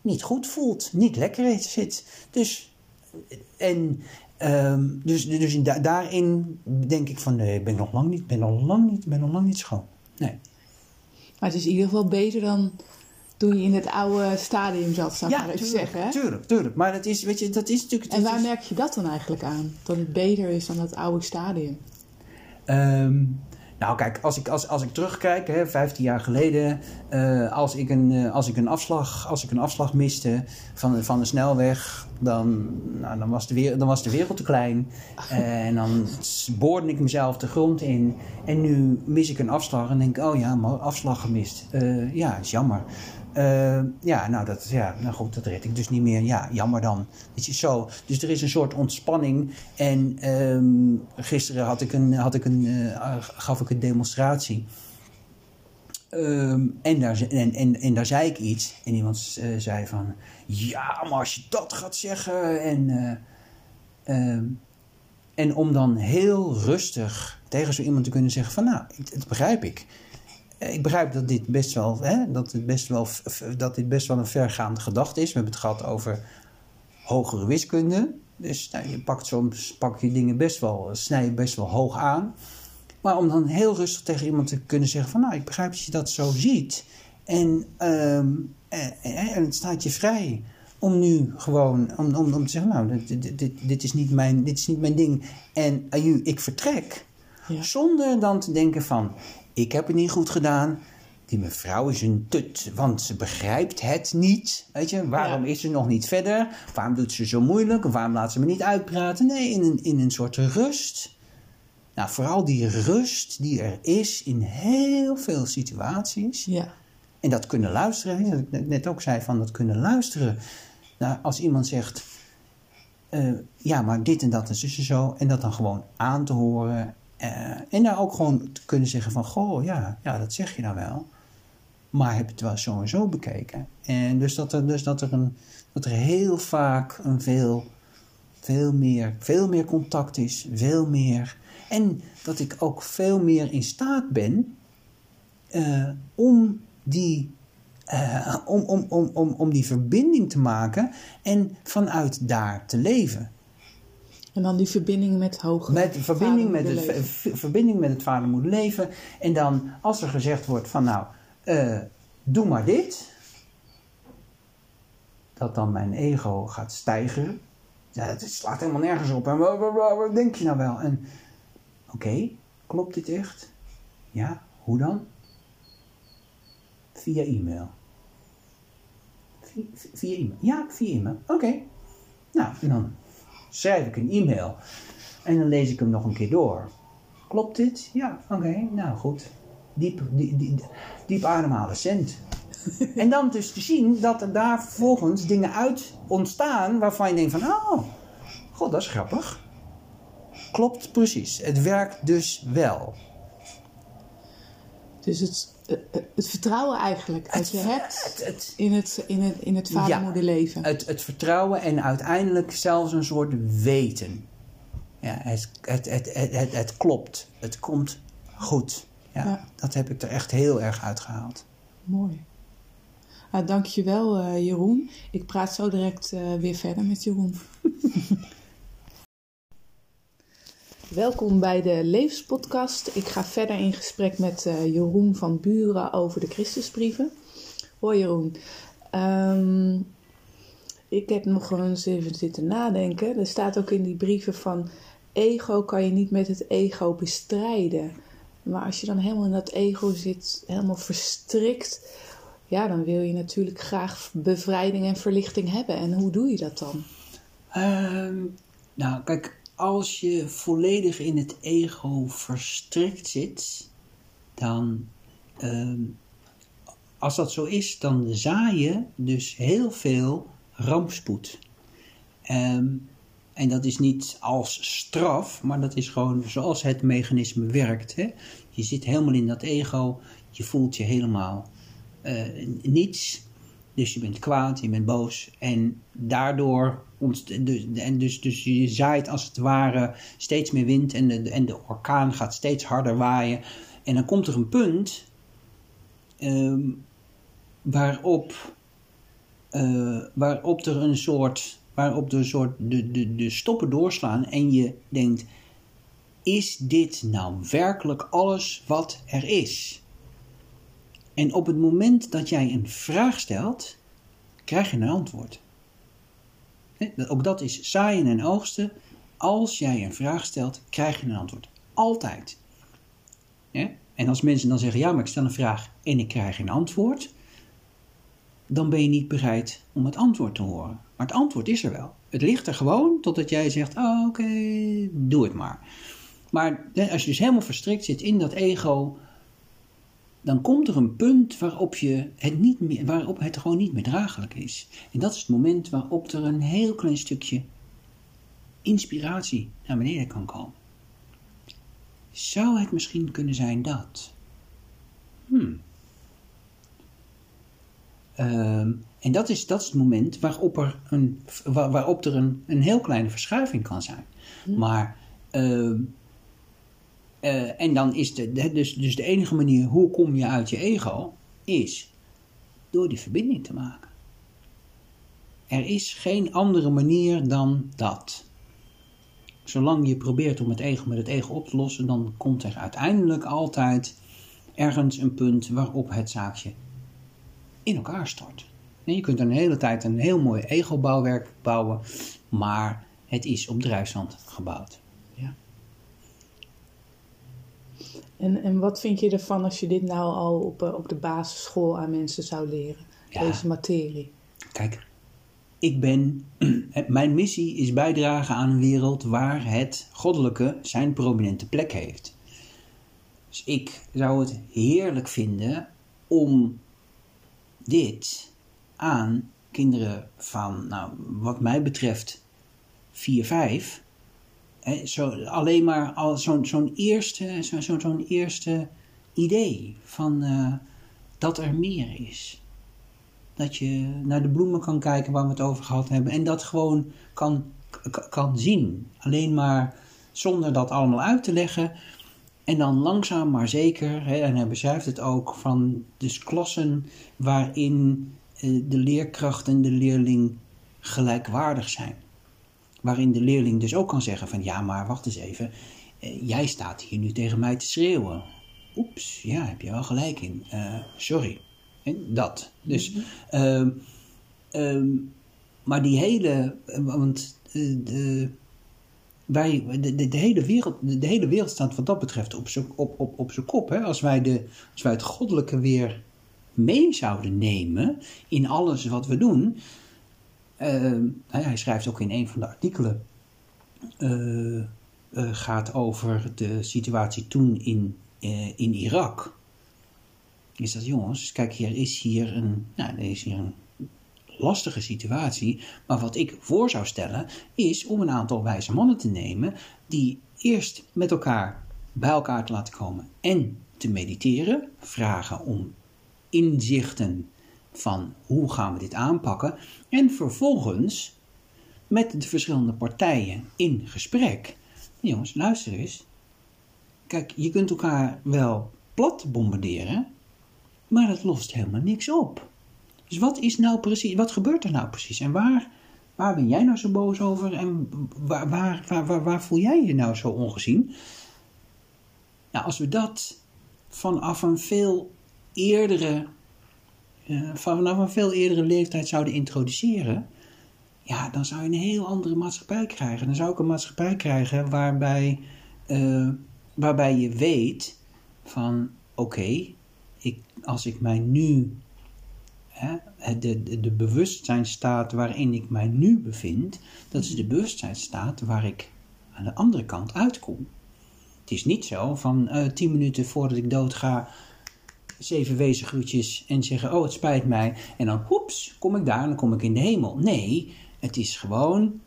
niet goed voelt, niet lekker zit. Dus, en, ehm, dus, dus in da- daarin denk ik van nee, ik ben nog lang niet, ben nog lang niet, ben nog lang niet schoon. Nee. Maar het is in ieder geval beter dan toen je in het oude stadium zat, zou ik Ja, maar even tuurlijk, zeggen. Hè? tuurlijk, tuurlijk. Maar dat is, weet je, dat is natuurlijk... En dat waar is- merk je dat dan eigenlijk aan? Dat het beter is dan het oude stadium? Ehm, nou, kijk, als ik, als, als ik terugkijk, hè, 15 jaar geleden, eh, als, ik een, eh, als, ik een afslag, als ik een afslag miste van, van de snelweg, dan, nou, dan, was de wereld, dan was de wereld te klein. Eh, en dan boorde ik mezelf de grond in. En nu mis ik een afslag en denk ik, oh ja, maar afslag gemist. Ja, is jammer. Eh, ja, nou, dat, ja, nou goed, dat red ik dus niet meer. Ja, jammer dan. Weet je, zo. Dus er is een soort ontspanning. En ehm, gisteren had ik een, had ik een, eh, gaf ik een demonstratie. Ehm, en, daar, en, en, en daar zei ik iets. En iemand eh, zei van... Ja, maar als je dat gaat zeggen... En, eh, ehm, en om dan heel rustig tegen zo iemand te kunnen zeggen van... Nou, dat begrijp ik. Eh, Ik begrijp dat dit best wel, hè, dat het best wel, dat dit best wel een vergaande gedachte is. We hebben het gehad over hogere wiskunde. Dus nou, je pakt soms pak je dingen best wel, snij je best wel hoog aan. Maar om dan heel rustig tegen iemand te kunnen zeggen van... nou, ik begrijp dat je dat zo ziet. En, ehm, eh, eh, en het staat je vrij om nu gewoon... om, om, om te zeggen, nou, dit, dit, dit, dit is niet mijn, dit is niet mijn ding. En aju, ik vertrek. Ja. Zonder dan te denken van... ik heb het niet goed gedaan... Die mevrouw is een tut, want ze begrijpt het niet. Weet je, waarom Ja. is ze nog niet verder? Waarom doet ze zo moeilijk? Waarom laat ze me niet uitpraten? Nee, in een, in een soort rust. Nou, vooral die rust die er is in heel veel situaties. Ja. En dat kunnen luisteren, dat ik net- ook zei van dat kunnen luisteren. Nou, als iemand zegt, eh, ja, maar dit en dat en zo. En dat dan gewoon aan te horen. Eh, en daar ook gewoon te kunnen zeggen van, goh, ja, ja, dat zeg je nou wel. Maar heb het wel zo en zo bekeken. En dus dat er, dus dat er, een, dat er heel vaak een veel, veel, meer, veel meer contact is. Veel meer. En dat ik ook veel meer in staat ben eh, om, die, eh, om, om, om, om, om die verbinding te maken en vanuit daar te leven. En dan die verbinding met hoger. Met verbinding met, het, verbinding met het vadermoeder leven. En dan als er gezegd wordt van nou, eh, doe maar dit. Dat dan mijn ego gaat stijgen. Ja, het slaat helemaal nergens op. En wat denk je nou wel? En oké, klopt dit echt? Ja, hoe dan? Via e-mail. Via, via e-mail? Ja, via e-mail. Oké. Nou, en dan schrijf ik een e-mail. En dan lees ik hem nog een keer door. Klopt dit? Ja, oké, nou goed. Diep, diep, diep, diep ademhalen, cent. en dan dus te zien dat er daar vervolgens dingen uit ontstaan waarvan je denkt van, oh, god, dat is grappig. Klopt precies. Het werkt dus wel. Dus het, het vertrouwen eigenlijk dat je hebt Het, het, in het, in het, in het vadermoederleven. het, het vertrouwen en uiteindelijk zelfs een soort weten. Ja, het, het, het, het, het, klopt. Het komt goed. Ja, Ja. Dat heb ik er echt heel erg uitgehaald. Mooi. Nou, dankjewel eh Jeroen. Ik praat zo direct eh, weer verder met Jeroen. Welkom bij de Levenspodcast. Ik ga verder in gesprek met eh, Jeroen van Buren over de Christusbrieven. Hoi Jeroen. Ehm, ik heb nog eens even zitten nadenken. Er staat ook in die brieven van... Ego kan je niet met het ego bestrijden. Maar als je dan helemaal in dat ego zit, helemaal verstrikt... Ja, dan wil je natuurlijk graag bevrijding en verlichting hebben. En hoe doe je dat dan? Ehm, nou, kijk, als je volledig in het ego verstrikt zit, dan, ehm, als dat zo is, dan zaai je dus heel veel rampspoed. Ehm, en dat is niet als straf, maar dat is gewoon zoals het mechanisme werkt. Hè? Je zit helemaal in dat ego, je voelt je helemaal eh, niets. Dus je bent kwaad, je bent boos. En daardoor, dus, en dus, dus je zaait als het ware steeds meer wind en de, en de orkaan gaat steeds harder waaien. En dan komt er een punt ehm, waarop, eh, waarop er een soort, waarop de, soort de, de, de stoppen doorslaan en je denkt, is dit nou werkelijk alles wat er is? En op het moment dat jij een vraag stelt, krijg je een antwoord. Ook dat is zaaien en oogsten. Als jij een vraag stelt, krijg je een antwoord. Altijd. En als mensen dan zeggen, ja, maar ik stel een vraag en ik krijg een antwoord, dan ben je niet bereid om het antwoord te horen. Maar het antwoord is er wel. Het ligt er gewoon totdat jij zegt, oh, oké, doe het maar. Maar als je dus helemaal verstrikt zit in dat ego, dan komt er een punt waarop, je het niet meer, waarop het gewoon niet meer draaglijk is. En dat is het moment waarop er een heel klein stukje inspiratie naar beneden kan komen. Zou het misschien kunnen zijn dat? Hmm, Ehm, en dat is, dat is het moment waarop er een, waar- waarop er een, een heel kleine verschuiving kan zijn. Maar, ehm, eh, en dan is de, dus, dus de enige manier hoe kom je uit je ego, is door die verbinding te maken. Er is geen andere manier dan dat. Zolang je probeert om het ego met het ego op te lossen, dan komt er uiteindelijk altijd ergens een punt waarop het zaakje in elkaar stort. Je kunt een hele tijd een heel mooi ego-bouwwerk bouwen, maar het is op drijfzand gebouwd. Ja. En, en wat vind je ervan als je dit nou al op, eh, op de basisschool aan mensen zou leren? Ja. Deze materie. Kijk, ik ben, mijn missie is bijdragen aan een wereld waar het goddelijke zijn prominente plek heeft. Dus ik zou het heerlijk vinden om dit aan kinderen van, nou, wat mij betreft, 4, 5, zo, alleen maar al zo'n eerste, zo, zo, zo'n eerste idee van eh, dat er meer is dat je naar de bloemen kan kijken waar we het over gehad hebben. En dat gewoon kan, kan zien. Alleen maar zonder dat allemaal uit te leggen. En dan langzaam maar zeker, en hij beschrijft het ook, van dus klassen waarin eh, de leerkracht en de leerling gelijkwaardig zijn. Waarin de leerling dus ook kan zeggen van ja, maar wacht eens even, eh, jij staat hier nu tegen mij te schreeuwen. Oeps, ja, heb je wel gelijk in. Eh, sorry. En dat. Dus, ehm, ehm, maar die hele, eh, want de, wij, de, de, de hele wereld, de, hele wereld staat wat dat betreft op zijn op, op, kop. Hè? Als, wij de, als wij het goddelijke weer mee zouden nemen in alles wat we doen. Ehm, nou hij schrijft ook in een van de artikelen. eh, eh, gaat over de situatie toen in, eh, in Irak is dat jongens, kijk, hier is hier een, nou, er is hier een lastige situatie. Maar wat ik voor zou stellen, is om een aantal wijze mannen te nemen die eerst met elkaar bij elkaar te laten komen en te mediteren, vragen om inzichten van hoe gaan we dit aanpakken en vervolgens met de verschillende partijen in gesprek. Jongens, luister eens. Kijk, je kunt elkaar wel plat bombarderen, maar dat lost helemaal niks op. Dus wat is nou precies, wat gebeurt er nou precies? En waar, waar ben jij nou zo boos over? En waar, waar, waar, waar, waar voel jij je nou zo ongezien? Nou, als we dat vanaf een veel eerdere, eh, vanaf een veel eerdere leeftijd zouden introduceren, ja, dan zou je een heel andere maatschappij krijgen. Dan zou ik een maatschappij krijgen waarbij, eh, waarbij je weet van, oké, ik, als ik mij nu, hè, de, de, bewustzijnstaat waarin ik mij nu bevind, dat is de bewustzijnstaat waar ik aan de andere kant uitkom. Het is niet zo van eh, tien minuten voordat ik dood ga, zeven wezengroetjes en zeggen, oh het spijt mij, en dan hoeps, kom ik daar en dan kom ik in de hemel. Nee, het is gewoon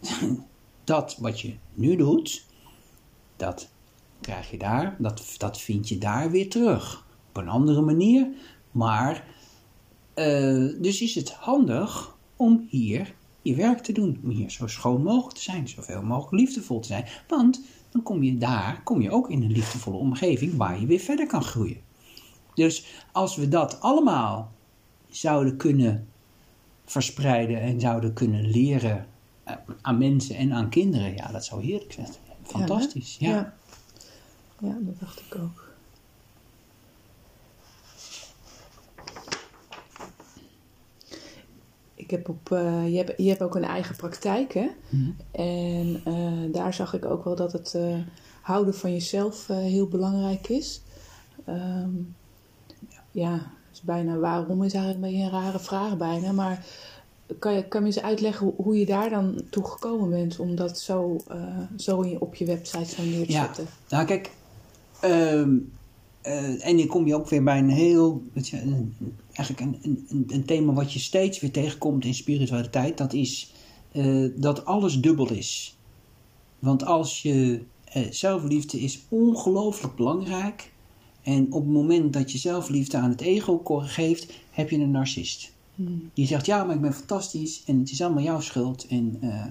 dat wat je nu doet, dat krijg je daar, dat, dat vind je daar weer terug. Op een andere manier, maar eh, dus is het handig om hier je werk te doen. Om hier zo schoon mogelijk te zijn, zoveel mogelijk liefdevol te zijn. Want dan kom je daar, kom je ook in een liefdevolle omgeving waar je weer verder kan groeien. Dus als we dat allemaal zouden kunnen verspreiden en zouden kunnen leren eh, aan mensen en aan kinderen, ja, dat zou heerlijk zijn. Fantastisch, ja. Ja. ja, dat dacht ik ook. Ik heb op, eh, je, hebt, je hebt ook een eigen praktijk, hè? Mhm. En eh, daar zag ik ook wel dat het houden van jezelf heel belangrijk is. Ehm, ja, is bijna waarom is eigenlijk een beetje een rare vraag bijna. Maar kan je, kan je eens uitleggen hoe, je daar dan toe gekomen bent om dat zo, eh, zo op je website zo neer te Ja. zetten? Nou, kijk, ehm, eh, en dan kom je ook weer bij een heel, weet je, een- eigenlijk een, een- een, thema wat je steeds weer tegenkomt in spiritualiteit. Dat is eh, dat alles dubbel is. Want als je zelfliefde is ongelooflijk belangrijk. En op het moment dat je zelfliefde aan het ego geeft, heb je een narcist. Die zegt, ja, maar ik ben fantastisch en het is allemaal jouw schuld. En, eh,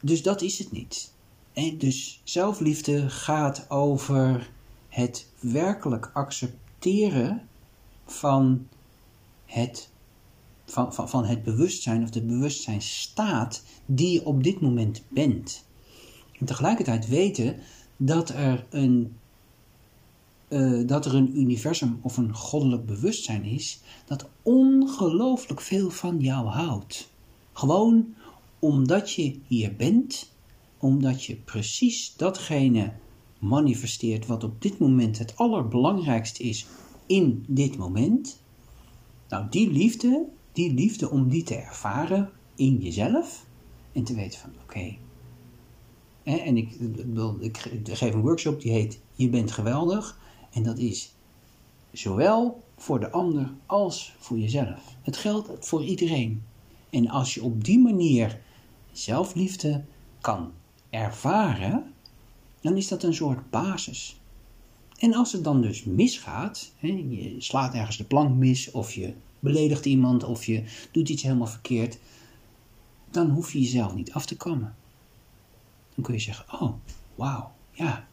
dus dat is het niet. En dus zelfliefde gaat over het werkelijk accepteren van het, van, van, van het bewustzijn of de bewustzijnstaat die je op dit moment bent. En tegelijkertijd weten dat er een, eh, dat er een universum of een goddelijk bewustzijn is dat ongelooflijk veel van jou houdt. Gewoon omdat je hier bent, omdat je precies datgene manifesteert wat op dit moment het allerbelangrijkste is in dit moment. Nou, die liefde, die liefde om die te ervaren in jezelf en te weten van oké. en ik, ik geef een workshop die heet Je bent geweldig. En dat is zowel voor de ander als voor jezelf. Het geldt voor iedereen. En als je op die manier zelfliefde kan ervaren, dan is dat een soort basis. En als het dan dus misgaat, je slaat ergens de plank mis, of je beledigt iemand, of je doet iets helemaal verkeerd, dan hoef je jezelf niet af te kammen. Dan kun je zeggen, oh, wauw, ja.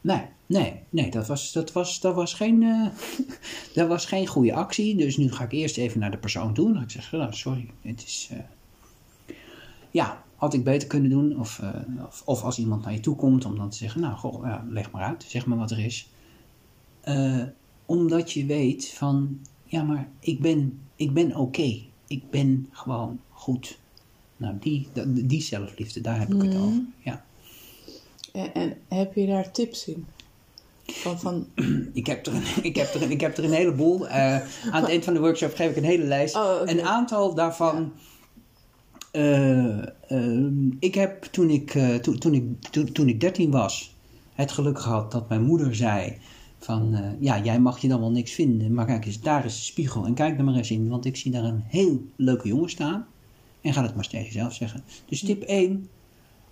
Nee, nee, nee, dat was, dat was, dat was, geen, uh, dat was geen goede actie. Dus nu ga ik eerst even naar de persoon toe. Ga ik zeggen, nou, sorry, het is... Uh, ja, had ik beter kunnen doen. Of, uh, of, of, als iemand naar je toe komt om dan te zeggen, nou, goh, ja, leg maar uit, zeg maar wat er is. Omdat je weet van, ja, maar ik ben, ik ben oké. Okay. Ik ben gewoon goed. Nou, die, die zelfliefde, daar heb ik het over. Ja. En, en, heb je daar tips in? Van, van... Ik, heb er een, ik, heb er, ik heb er een heleboel. Uh, aan het eind van de workshop geef ik een hele lijst. Oh, okay. Een aantal daarvan. Ja. Uh, ik heb toen ik, uh, toen, toen, ik, toen, toen ik 13 was, het geluk gehad dat mijn moeder zei: van ja, jij mag je dan wel niks vinden, maar kijk eens, daar is de spiegel en kijk er maar eens in, want ik zie daar een heel leuke jongen staan. En ga het maar tegen jezelf zeggen. Dus tip 1,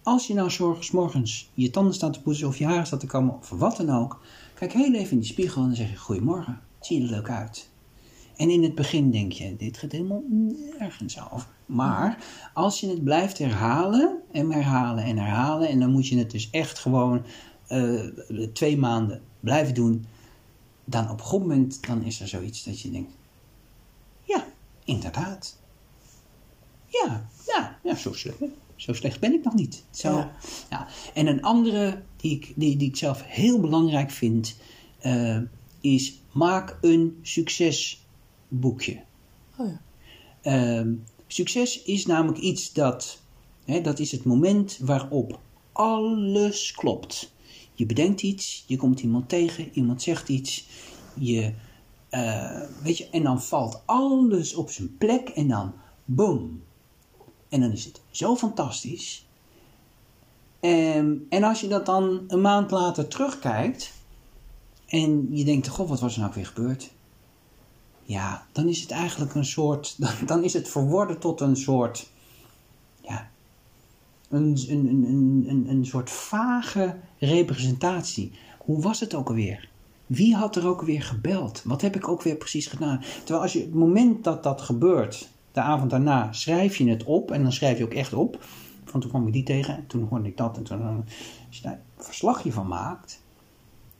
als je nou zorgens morgens je tanden staat te poetsen of je haar staat te kammen of wat dan ook, kijk heel even in die spiegel en dan zeg je goedemorgen, zie je er leuk uit. En in het begin denk je, dit gaat helemaal nergens over. Maar als je het blijft herhalen en herhalen en herhalen, en dan moet je het dus echt gewoon uh, twee maanden blijven doen, dan op een goed moment dan is er zoiets dat je denkt, ja, inderdaad. Ja, ja, ja zo, slecht, zo slecht ben ik nog niet. Zo, ja. ja. En een andere die ik, die, die ik zelf heel belangrijk vind, uh, is maak een succesboekje. Oh ja. Uh, succes is namelijk iets dat, hè, dat is het moment waarop alles klopt. Je bedenkt iets, je komt iemand tegen, iemand zegt iets, je, uh, weet je, en dan valt alles op zijn plek en dan boom. En dan is het zo fantastisch. Um, en als je dat dan een maand later terugkijkt en je denkt, god, wat was er nou weer gebeurd? Ja, dan is het eigenlijk een soort, dan, dan is het verworden tot een soort, ja, een, een, een, een, een soort vage representatie. Hoe was het ook alweer? Wie had er ook alweer gebeld? Wat heb ik ook weer precies gedaan? Terwijl als je het moment dat dat gebeurt, de avond daarna, schrijf je het op. En dan schrijf je ook echt op. Van toen kwam ik die tegen en toen hoorde ik dat. En toen, als je daar een verslagje van maakt.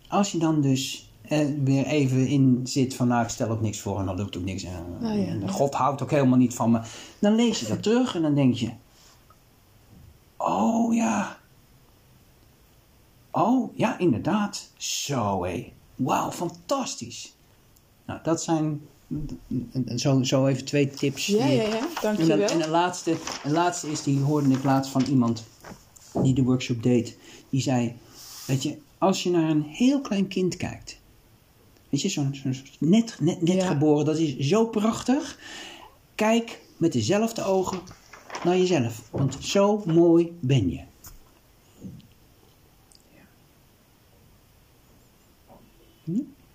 Als je dan dus eh, weer even in zit van nou ik stel ook niks voor en dan lukt ook niks. En, ja, en. God houdt ook helemaal niet van me. Dan lees je dat terug en dan denk je. Oh ja. Oh ja, inderdaad. Zo hé. Wauw, fantastisch. Nou, dat zijn zo, zo even twee tips. Ja, ja, ja. En, Dankjewel. dan, en de, laatste, de laatste is, die hoorde ik laatst van iemand die de workshop deed. Die zei, weet je, als je naar een heel klein kind kijkt. Weet je, zo'n zo'n net, net, net Ja. geboren, dat is zo prachtig. Kijk met dezelfde ogen naar jezelf. Want zo mooi ben je.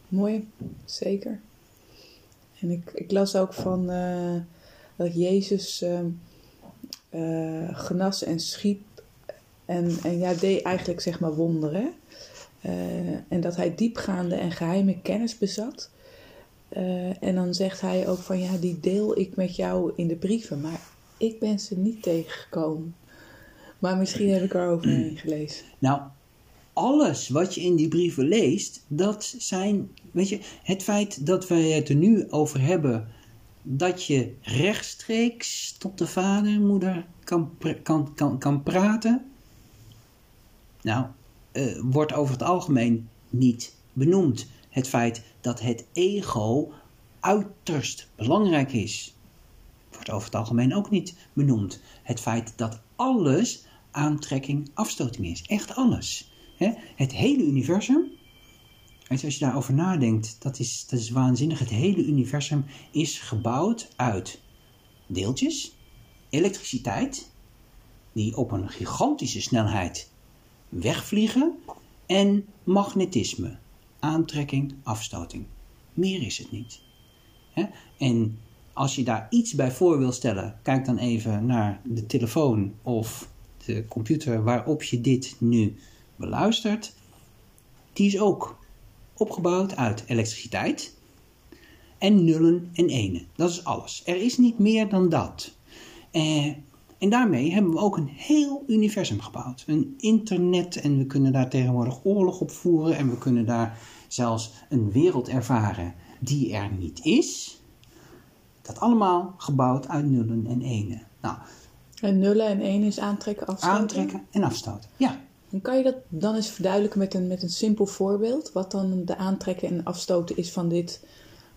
Mooi, zeker. En ik, ik las ook van eh, dat Jezus eh, genas en schiep en, en ja, deed eigenlijk zeg maar wonderen. Eh, en dat hij diepgaande en geheime kennis bezat. En dan zegt hij ook van ja, die deel ik met jou in de brieven. Maar ik ben ze niet tegengekomen. Maar misschien heb ik er overheen gelezen. Nou, alles wat je in die brieven leest, dat zijn, weet je, het feit dat wij het er nu over hebben, dat je rechtstreeks tot de vader en moeder kan, kan, kan, kan praten, nou, uh, wordt over het algemeen niet benoemd. Het feit dat het ego uiterst belangrijk is, wordt over het algemeen ook niet benoemd. Het feit dat alles aantrekking, afstoting is. Echt alles. Het hele universum, als je daarover nadenkt, dat is, dat is waanzinnig. Het hele universum is gebouwd uit deeltjes, elektriciteit, die op een gigantische snelheid wegvliegen, en magnetisme, aantrekking, afstoting. Meer is het niet. En als je daar iets bij voor wil stellen, kijk dan even naar de telefoon of de computer waarop je dit nu beluistert, die is ook opgebouwd uit elektriciteit en nullen en enen. Dat is alles. Er is niet meer dan dat. Eh, en daarmee hebben we ook een heel universum gebouwd. Een internet en we kunnen daar tegenwoordig oorlog op voeren en we kunnen daar zelfs een wereld ervaren die er niet is. Dat allemaal gebouwd uit nullen en enen. Nou, en nullen en één is aantrekken, afstoten? Aantrekken en afstoten, ja. En kan je dat dan eens verduidelijken met een, met een simpel voorbeeld? Wat dan de aantrekken en afstoten is van dit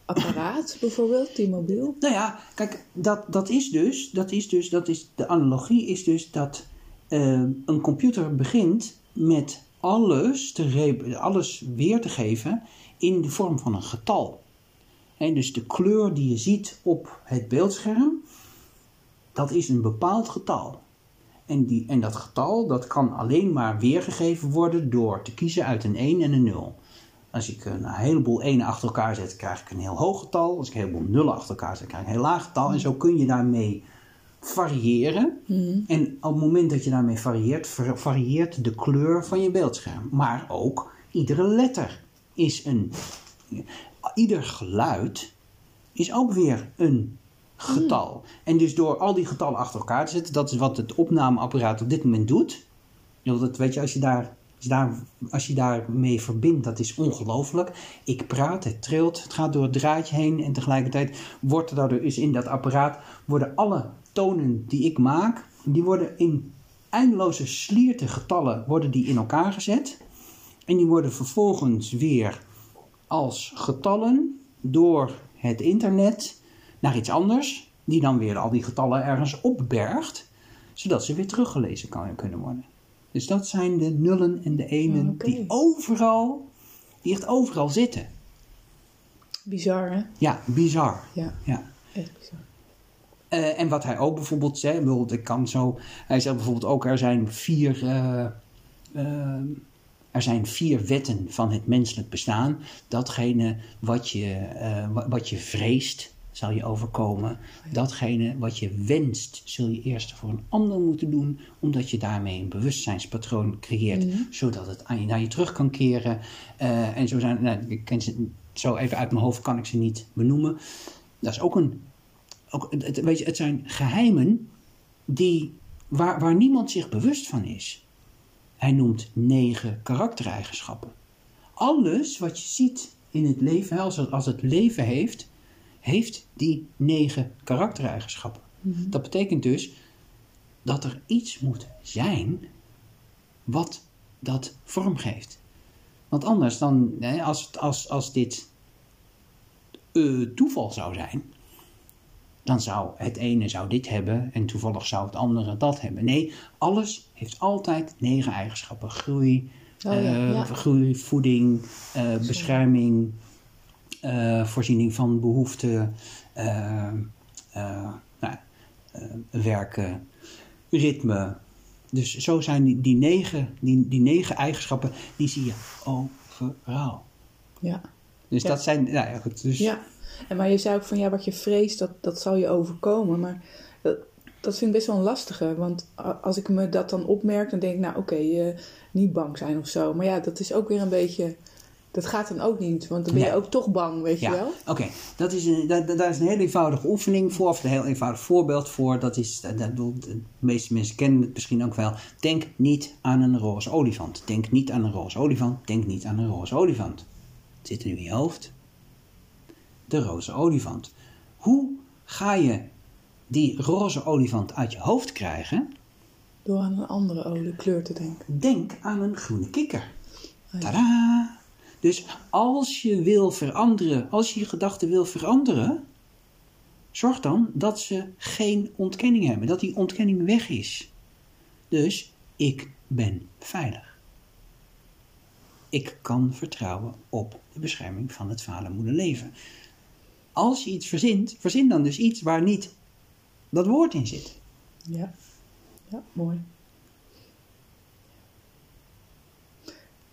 apparaat bijvoorbeeld, die mobiel? Nou ja, kijk, dat, dat is dus, dat is dus, dat is, de analogie is dus dat uh, een computer begint met alles, te alles weer te geven in de vorm van een getal. En dus de kleur die je ziet op het beeldscherm, dat is een bepaald getal. En, die, en dat getal dat kan alleen maar weergegeven worden door te kiezen uit een 1 en een 0. Als ik een heleboel 1 achter elkaar zet, krijg ik een heel hoog getal. Als ik een heleboel 0 achter elkaar zet, krijg ik een heel laag getal. En zo kun je daarmee variëren. Mm. En op het moment dat je daarmee varieert, varieert de kleur van je beeldscherm. Maar ook iedere letter is een. Ieder geluid is ook weer een getal. En dus door al die getallen achter elkaar te zetten, dat is wat het opnameapparaat op dit moment doet. Dat, weet je, als je, daar, als, je daarmee verbindt, dat is ongelooflijk. Ik praat, het trilt, het gaat door het draadje heen en tegelijkertijd wordt er daardoor is in dat apparaat worden alle tonen die ik maak, die worden in eindeloze slierte getallen worden die in elkaar gezet. En die worden vervolgens weer als getallen door het internet naar iets anders, die dan weer al die getallen ergens opbergt, zodat ze weer teruggelezen kan, kunnen worden. Dus dat zijn de nullen en de enen die overal, die echt overal zitten. Bizar, hè? Ja, bizar. Ja, ja. echt bizar. Uh, en wat hij ook bijvoorbeeld zegt, bijvoorbeeld, ik kan zo, hij zegt bijvoorbeeld ook, er zijn vier, uh, uh, er zijn vier wetten van het menselijk bestaan. Datgene wat je, wat je vreest, zal je overkomen. Datgene wat je wenst, zul je eerst voor een ander moeten doen, omdat je daarmee een bewustzijnspatroon creëert, mhm. zodat het aan je, naar je terug kan keren. Uh, en zo zijn, nou, ik ken ze, zo even uit mijn hoofd kan ik ze niet benoemen. Dat is ook een, ook, het, weet je, het zijn geheimen die, waar, waar niemand zich bewust van is. Hij noemt negen karaktereigenschappen. Alles wat je ziet in het leven, als het, als het leven heeft, heeft die negen karaktereigenschappen. Mhm. Dat betekent dus dat er iets moet zijn wat dat vormgeeft. Want anders dan, als, als, als dit uh, toeval zou zijn, dan zou het ene zou dit hebben en toevallig zou het andere dat hebben. Nee, alles heeft altijd negen eigenschappen. Groei, oh, ja, uh, groei voeding, uh, bescherming, voorziening van behoeften, uh, uh, nou, werken, ritme. Dus zo zijn die, die, negen, die, die negen eigenschappen, die zie je overal. Ja. Dus dat zijn, nou ja, goed. Dus... Ja, en maar je zei ook van ja, wat je vreest, dat, dat zal je overkomen. Maar dat, dat vind ik best wel een lastige. Want als ik me dat dan opmerk, dan denk ik, nou oké, okay, niet bang zijn of zo. Maar ja, dat is ook weer een beetje Dat gaat dan ook niet, want dan ben je Nee. ook toch bang, weet je Ja, wel? oké. Dat is een, daar, daar is een heel eenvoudige oefening voor, of een heel eenvoudig voorbeeld voor. Dat is, dat, de meeste mensen kennen het misschien ook wel. Denk niet aan een roze olifant. Denk niet aan een roze olifant. Denk niet aan een roze olifant. Het zit nu in je hoofd. De roze olifant. Hoe ga je die roze olifant uit je hoofd krijgen? Door aan een andere kleur te denken. Denk aan een groene kikker. Ah, ja. Tadaa! Dus als je wil veranderen, als je je gedachten wil veranderen, zorg dan dat ze geen ontkenning hebben, dat die ontkenning weg is. Dus ik ben veilig. Ik kan vertrouwen op de bescherming van het vadermoederleven. Als je iets verzint, verzin dan dus iets waar niet dat woord in zit. Ja, ja mooi.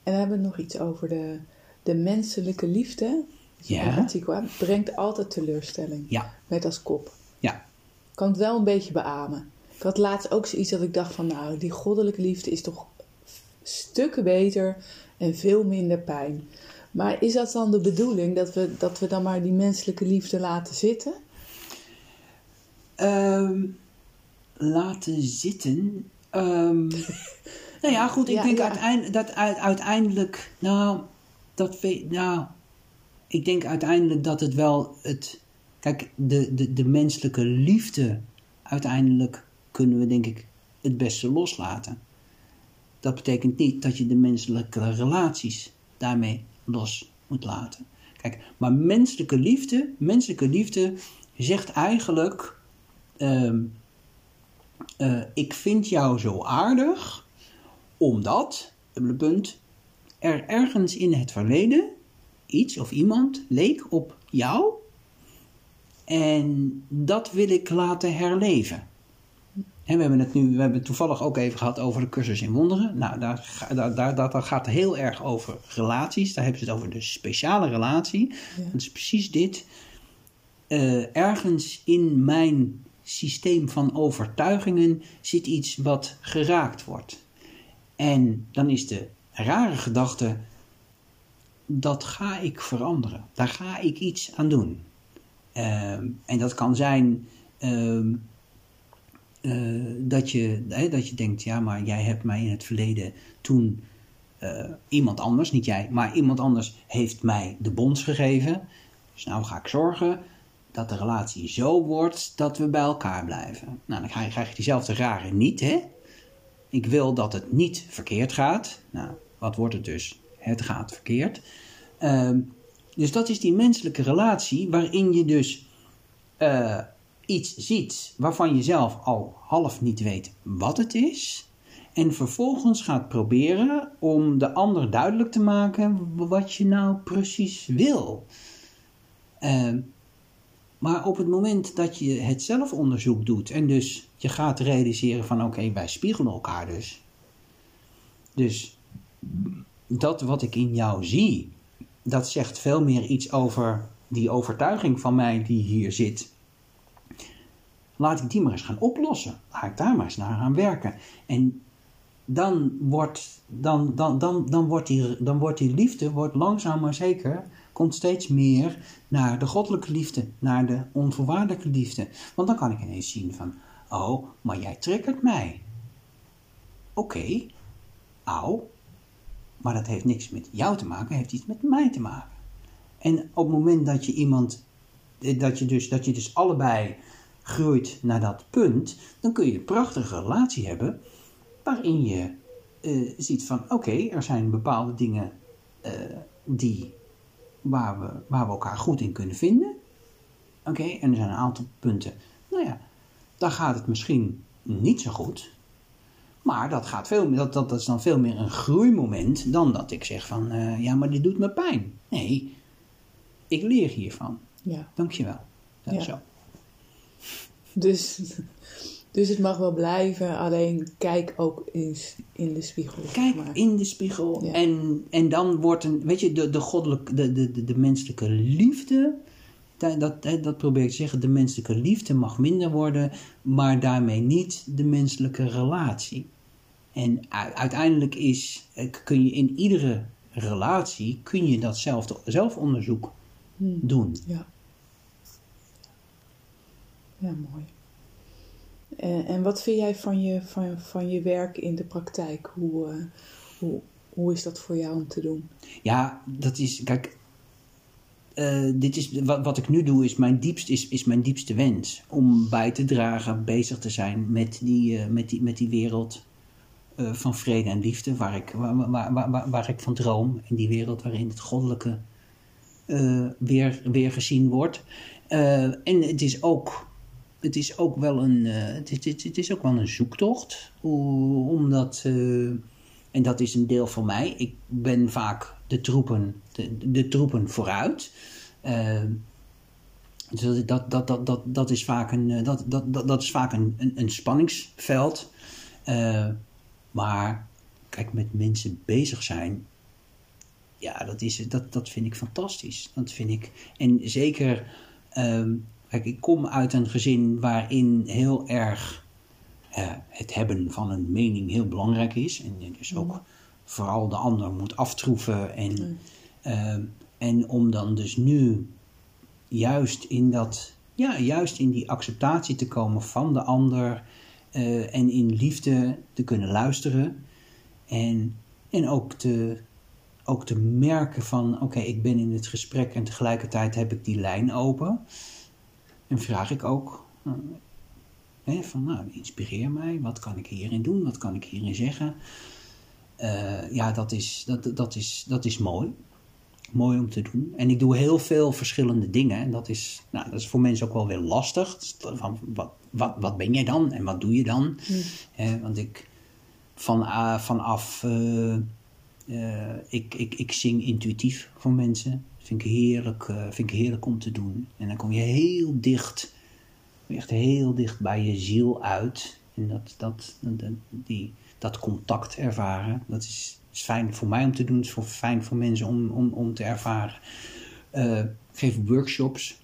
En dan hebben we nog iets over de, de menselijke liefde. Ja. Brengt altijd teleurstelling. Ja, Met als kop. ja, Ik kan het wel een beetje beamen. Ik had laatst ook zoiets dat ik dacht van... nou, die goddelijke liefde is toch stukken beter en veel minder pijn. Maar is dat dan de bedoeling dat we, dat we dan maar die menselijke liefde laten zitten? Ehm, laten zitten. Ehm, nou ja, goed. Ik Ja, denk ja. uiteind- dat uit- uiteindelijk. Nou, dat. Nou, ik denk uiteindelijk dat het wel het. Kijk, de, de, de menselijke liefde. Uiteindelijk kunnen we, denk ik, het beste loslaten. Dat betekent niet dat je de menselijke relaties daarmee los moet laten. Kijk, maar menselijke liefde, menselijke liefde zegt eigenlijk ehm, eh, ik vind jou zo aardig omdat, dubbele punt, er ergens in het verleden iets of iemand leek op jou en dat wil ik laten herleven. En we hebben het nu, we hebben het toevallig ook even gehad over de cursus in wonderen. Nou, daar, daar, daar, dat gaat heel erg over relaties. Daar hebben ze het over de speciale relatie. Ja. Dat is precies dit. Eh, ergens in mijn systeem van overtuigingen zit iets wat geraakt wordt. En dan is de rare gedachte, dat ga ik veranderen. Daar ga ik iets aan doen. Ehm, en dat kan zijn ehm, eh, dat, je, dat je denkt, ja, maar jij hebt mij in het verleden toen eh, iemand anders, niet jij, maar iemand anders heeft mij de bons gegeven. Dus nou ga ik zorgen dat de relatie zo wordt dat we bij elkaar blijven. Nou, dan krijg je diezelfde rare niet, hè? Ik wil dat het niet verkeerd gaat. Nou, wat wordt het dus? Het gaat verkeerd. Ehm, dus dat is die menselijke relatie waarin je dus eh, iets ziet waarvan je zelf al half niet weet wat het is. En vervolgens gaat proberen om de ander duidelijk te maken wat je nou precies wil. Ehm, maar op het moment dat je het zelfonderzoek doet en dus je gaat realiseren van oké, wij spiegelen elkaar dus. Dus dat wat ik in jou zie, dat zegt veel meer iets over die overtuiging van mij die hier zit. Laat ik die maar eens gaan oplossen. Laat ik daar maar eens naar gaan werken. En dan wordt, dan, dan, dan, dan wordt, die, dan wordt liefde wordt langzaam maar zeker komt steeds meer naar de goddelijke liefde, naar de onvoorwaardelijke liefde. Want dan kan ik ineens zien van, oh, maar jij triggert mij. Oké, auw, maar dat heeft niks met jou te maken, heeft iets met mij te maken. En op het moment dat je iemand, eh, dat je dus, dat je dus allebei groeit naar dat punt, dan kun je een prachtige relatie hebben waarin je eh, ziet van, oké, er zijn bepaalde dingen eh, die waar we, waar we elkaar goed in kunnen vinden. Oké, en er zijn een aantal punten. Nou ja, daar gaat het misschien niet zo goed. Maar dat, gaat veel, dat, dat, dat is dan veel meer een groeimoment dan dat ik zeg van, eh, ja, maar dit doet me pijn. Nee, ik leer hiervan. Ja. Dankjewel. Ja, Ja. Zo. Dus, dus het mag wel blijven, alleen kijk ook eens in de spiegel. Kijk maar. in de spiegel Ja. en, en dan wordt een, weet je, de, de goddelijke, de, de, de, de menselijke liefde, dat, dat, probeer ik te zeggen, de menselijke liefde mag minder worden, maar daarmee niet de menselijke relatie. En uiteindelijk is, eh, kun je in iedere relatie kun je dat zelf, zelfonderzoek Hmm. doen. Ja. Ja, mooi. En, en wat vind jij van je, van, van je werk in de praktijk? Hoe, eh, hoe, hoe is dat voor jou om te doen? Ja, dat is, kijk, eh, dit is, wat, wat ik nu doe is mijn, diepst, is, is mijn diepste wens. Om bij te dragen, bezig te zijn met die, eh, met die, met die wereld eh, van vrede en liefde, waar ik, waar, waar, waar, ik van droom. In die wereld waarin het goddelijke weer, weer gezien wordt. En het is ook, het is ook wel een, het, is, het, het is ook wel een zoektocht. Omdat, en dat is een deel van mij. Ik ben vaak de troepen, de, de troepen vooruit. Eh, dus dat, dat, dat, dat, dat is vaak een, eh, dat, dat, dat, dat is vaak een, een, spanningsveld. Eh, maar kijk, met mensen bezig zijn, ja, dat, is, dat, dat vind ik fantastisch. Dat vind ik. En zeker, ehm, kijk, ik kom uit een gezin waarin heel erg eh, het hebben van een mening heel belangrijk is. En dus ook vooral de ander moet aftroeven. En, ehm, en om dan dus nu juist in dat, ja, juist in die acceptatie te komen van de ander. eh, en in liefde te kunnen luisteren. En, en ook te, ook te merken van, oké, ik ben in het gesprek en tegelijkertijd heb ik die lijn open. En vraag ik ook, eh, hè, van nou, inspireer mij, wat kan ik hierin doen, wat kan ik hierin zeggen. Eh, ja, dat is, dat, dat, is, dat is mooi. Mooi om te doen. En ik doe heel veel verschillende dingen. En dat is, nou, dat is voor mensen ook wel weer lastig. Van, wat, wat, wat ben jij dan en wat doe je dan? Hè, want ik, van, ah, vanaf eh, eh, ik, ik, ik zing intuïtief voor mensen. Vind ik heerlijk, eh, vind ik heerlijk om te doen. En dan kom je heel dicht, echt heel dicht bij je ziel uit. En dat, dat, dat, die, dat contact ervaren, dat is, is fijn voor mij om te doen. Het is voor, fijn voor mensen om, om, om te ervaren. Eh, ik geef workshops.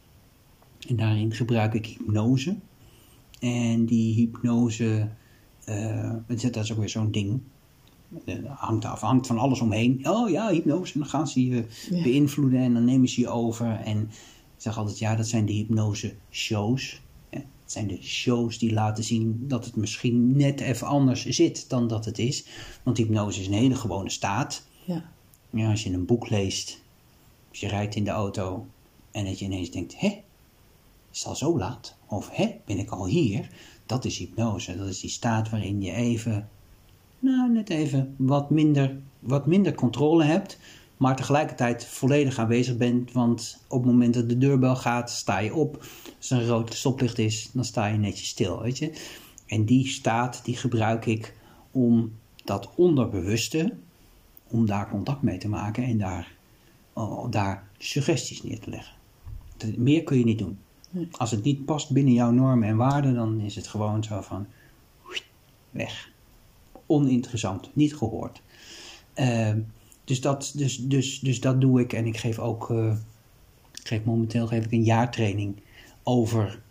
En daarin gebruik ik hypnose. En die hypnose, eh, dat is ook weer zo'n ding. Eh, hangt af, hangt van alles omheen. Oh ja, hypnose. En dan gaan ze je Ja. beïnvloeden en dan nemen ze je over. En ik zeg altijd, ja, dat zijn de hypnose shows. Het zijn de shows die laten zien dat het misschien net even anders zit dan dat het is. Want hypnose is een hele gewone staat. Ja. Ja, als je een boek leest, als je rijdt in de auto en dat je ineens denkt, hè, is het al zo laat? Of hè, ben ik al hier? Dat is hypnose. Dat is die staat waarin je even, nou net even wat minder, wat minder controle hebt, maar tegelijkertijd volledig aanwezig bent. Want op het moment dat de deurbel gaat, sta je op. Als er een rood stoplicht is, dan sta je netjes stil, weet je. En die staat, die gebruik ik om dat onderbewuste, om daar contact mee te maken en daar, oh, daar suggesties neer te leggen. Meer kun je niet doen. Als het niet past binnen jouw normen en waarden, dan is het gewoon zo van weg. Oninteressant, niet gehoord. Eh, dus, dat, dus, dus, dus dat doe ik en ik geef ook, eh, ik geef momenteel geef ik een jaartraining over,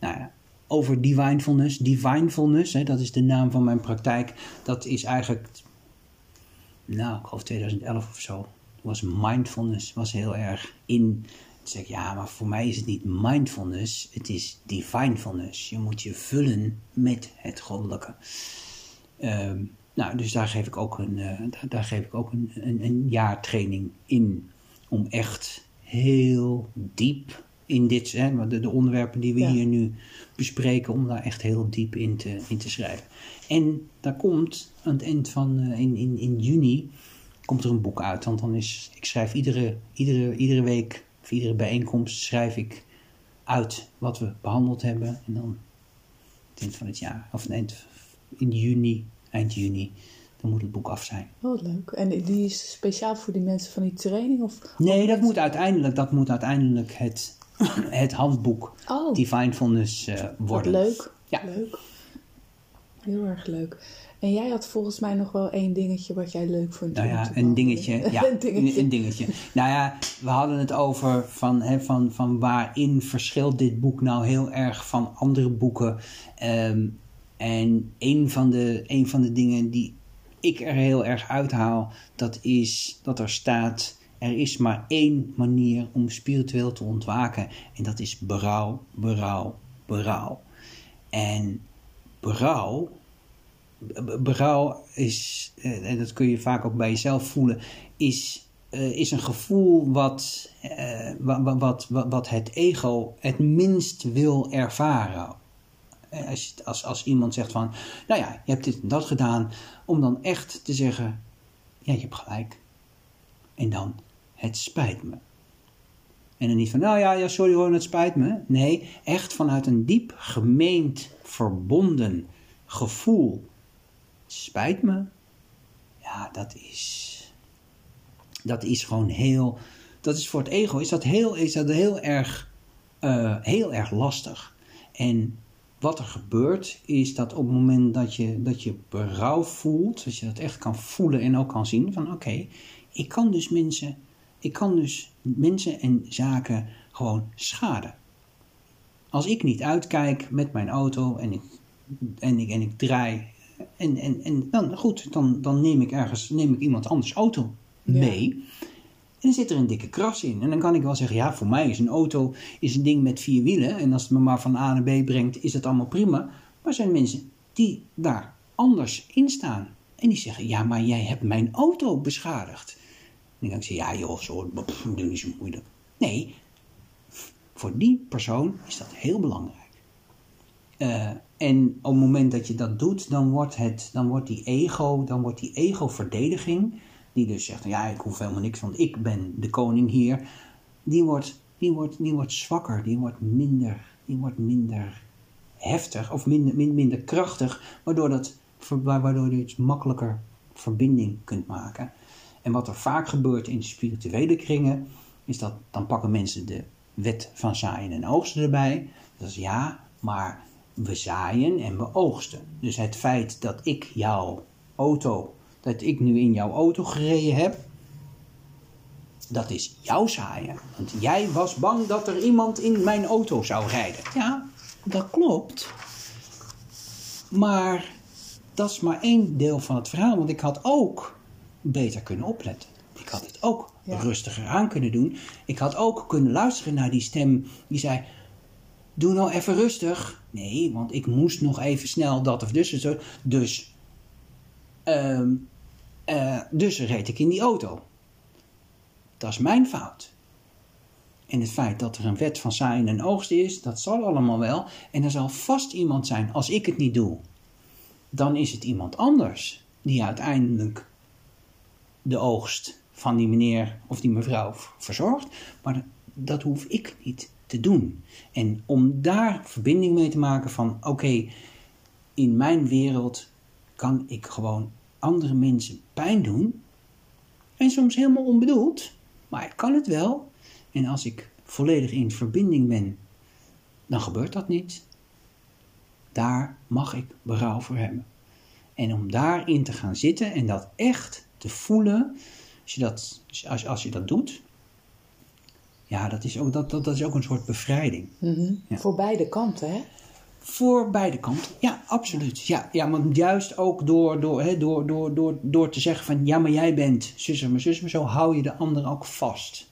nou ja, over divinefulness. Divinefulness, dat is de naam van mijn praktijk. Dat is eigenlijk nou, ik geloof 2011 of zo, was mindfulness was heel erg in. Ik, ja, maar voor mij is het niet mindfulness, het is divinefulness. Je moet je vullen met het goddelijke. Ehm, nou, dus daar geef ik ook een, eh, daar, daar geef ik ook een, een, een jaartraining in. Om echt heel diep in dit, hè, de, de onderwerpen die we Ja. hier nu bespreken, om daar echt heel diep in te, in te schrijven. En daar komt aan het eind van, eh, in, in, in juni, komt er een boek uit. Want dan is, ik schrijf iedere, iedere, iedere week, of iedere bijeenkomst, schrijf ik uit wat we behandeld hebben. En dan, het eind van het jaar, of het eind, in juni, eind juni, dan moet het boek af zijn. Oh, leuk. En die is speciaal voor die mensen van die training? Of... Nee, dat moet uiteindelijk, dat moet uiteindelijk het, het handboek Oh, Divinefulness eh wat worden. leuk. Ja. Leuk. Heel erg leuk. En jij had volgens mij nog wel één dingetje wat jij leuk vond. Nou ja, een dingetje. Ja, een dingetje. Een, een dingetje. Nou ja, we hadden het over van, hè, van, van waarin verschilt dit boek nou heel erg van andere boeken. Ehm, en een van, de, een van de dingen die ik er heel erg uithaal, dat is dat er staat: er is maar één manier om spiritueel te ontwaken. En dat is berouw, berouw, berouw. En berouw, be- berouw is, eh, en dat kun je vaak ook bij jezelf voelen, is, eh, is een gevoel wat, eh, wa- wa- wat, wat, wat het ego het minst wil ervaren. Als, als, als iemand zegt van, nou ja, je hebt dit en dat gedaan, om dan echt te zeggen, ja, je hebt gelijk. En dan, het spijt me. En dan niet van, nou ja, ja sorry hoor, het spijt me. Nee, echt vanuit een diep gemeend, verbonden gevoel. Spijt me. Ja, dat is, dat is gewoon heel, dat is voor het ego, is dat heel, is dat heel erg, eh, heel erg lastig. En wat er gebeurt is dat op het moment dat je, dat je berouw voelt, dat je dat echt kan voelen en ook kan zien van oké, ik kan dus mensen, ik kan dus mensen en zaken gewoon schaden. Als ik niet uitkijk met mijn auto en ik, en ik, en ik draai en, en, en dan goed, dan, dan neem ik ergens neem ik iemand anders auto mee. Dan zit er een dikke kras in. En dan kan ik wel zeggen, ja, voor mij is een auto is een ding met vier wielen. En als het me maar van A naar B brengt, is het allemaal prima. Maar er zijn mensen die daar anders in staan. En die zeggen, ja, maar jij hebt mijn auto beschadigd. En dan kan ik zeggen, ja joh, zo, pff, doe niet zo moeilijk. Nee, voor die persoon is dat heel belangrijk. Eh, en op het moment dat je dat doet, dan wordt, het, dan wordt die ego, dan wordt die ego-verdediging, die dus zegt, ja, ik hoef helemaal niks, want ik ben de koning hier, die wordt, die wordt, die wordt zwakker, die wordt minder, die wordt minder heftig of minder, minder, minder krachtig, waardoor, dat, waardoor je het makkelijker verbinding kunt maken. En wat er vaak gebeurt in spirituele kringen, is dat dan pakken mensen de wet van zaaien en oogsten erbij. Dat is ja, maar we zaaien en we oogsten. Dus het feit dat ik jouw auto, dat ik nu in jouw auto gereden heb, dat is jouw zaaien. Want jij was bang dat er iemand in mijn auto zou rijden. Ja, dat klopt. Maar dat is maar één deel van het verhaal. Want ik had ook beter kunnen opletten. Ik had het ook Ja. rustiger aan kunnen doen. Ik had ook kunnen luisteren naar die stem die zei: Doe nou even rustig. Nee, want ik moest nog even snel dat of dus en zo. Dus, ehm, eh, dus reed ik in die auto. Dat is mijn fout. En het feit dat er een wet van zaaien en oogsten is, dat zal allemaal wel. En er zal vast iemand zijn, als ik het niet doe, dan is het iemand anders die uiteindelijk de oogst van die meneer of die mevrouw verzorgt. Maar dat hoef ik niet te doen. En om daar verbinding mee te maken van oké, in mijn wereld kan ik gewoon andere mensen pijn doen. En soms helemaal onbedoeld, maar ik kan het wel. En als ik volledig in verbinding ben, dan gebeurt dat niet. Daar mag ik berouw voor hebben. En om daarin te gaan zitten en dat echt te voelen, als je dat, als, als je dat doet, ja, dat is, ook, dat, dat, dat is ook een soort bevrijding. Mhm. Ja. Voor beide kanten, hè? Voor beide kanten, ja, absoluut. Ja, ja want juist ook door, door, hè, door, door, door, door te zeggen van ja, maar jij bent zus en maar zus, maar zo hou je de ander ook vast.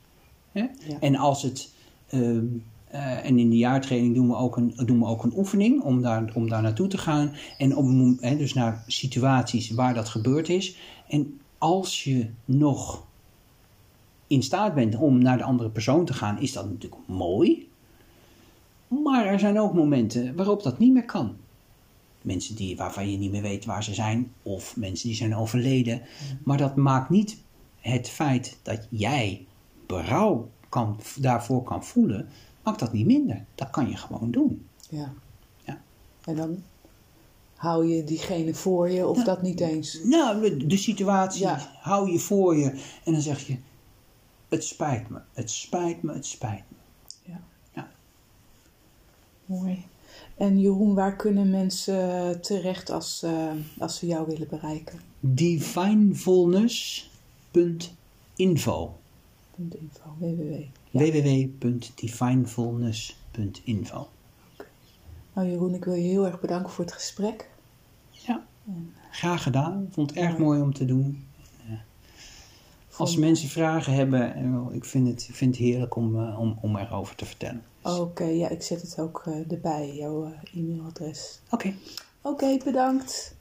Hè? Ja. En als het, ehm, eh, en in de jaartraining doen we ook een, doen we ook een oefening om daar, om daar naartoe te gaan. En om, hè, dus naar situaties waar dat gebeurd is. En als je nog in staat bent om naar de andere persoon te gaan, is dat natuurlijk mooi. Maar er zijn ook momenten waarop dat niet meer kan. Mensen die, waarvan je niet meer weet waar ze zijn, of mensen die zijn overleden. Maar dat maakt niet het feit dat jij berouw kan, daarvoor kan voelen, maakt dat niet minder. Dat kan je gewoon doen. Ja. Ja. En dan hou je diegene voor je of dat niet eens? Nou, de, de situatie Ja. hou je voor je en dan zeg je: Het spijt me, het spijt me, het spijt me. Mooi. En Jeroen, waar kunnen mensen terecht als, eh, als ze jou willen bereiken? Divinefulness.info .info, www. Ja. www.divinefulness.info Nou Jeroen, ik wil je heel erg bedanken voor het gesprek. Ja, Graag gedaan. Ik vond het erg Mooi. mooi om te doen. Als Vond- mensen vragen hebben, eh, ik vind het, vind het heerlijk om, eh, om, om erover te vertellen. Dus- Oké, ja, ik zet het ook eh, erbij, jouw e-mailadres. Oké. Oké, bedankt.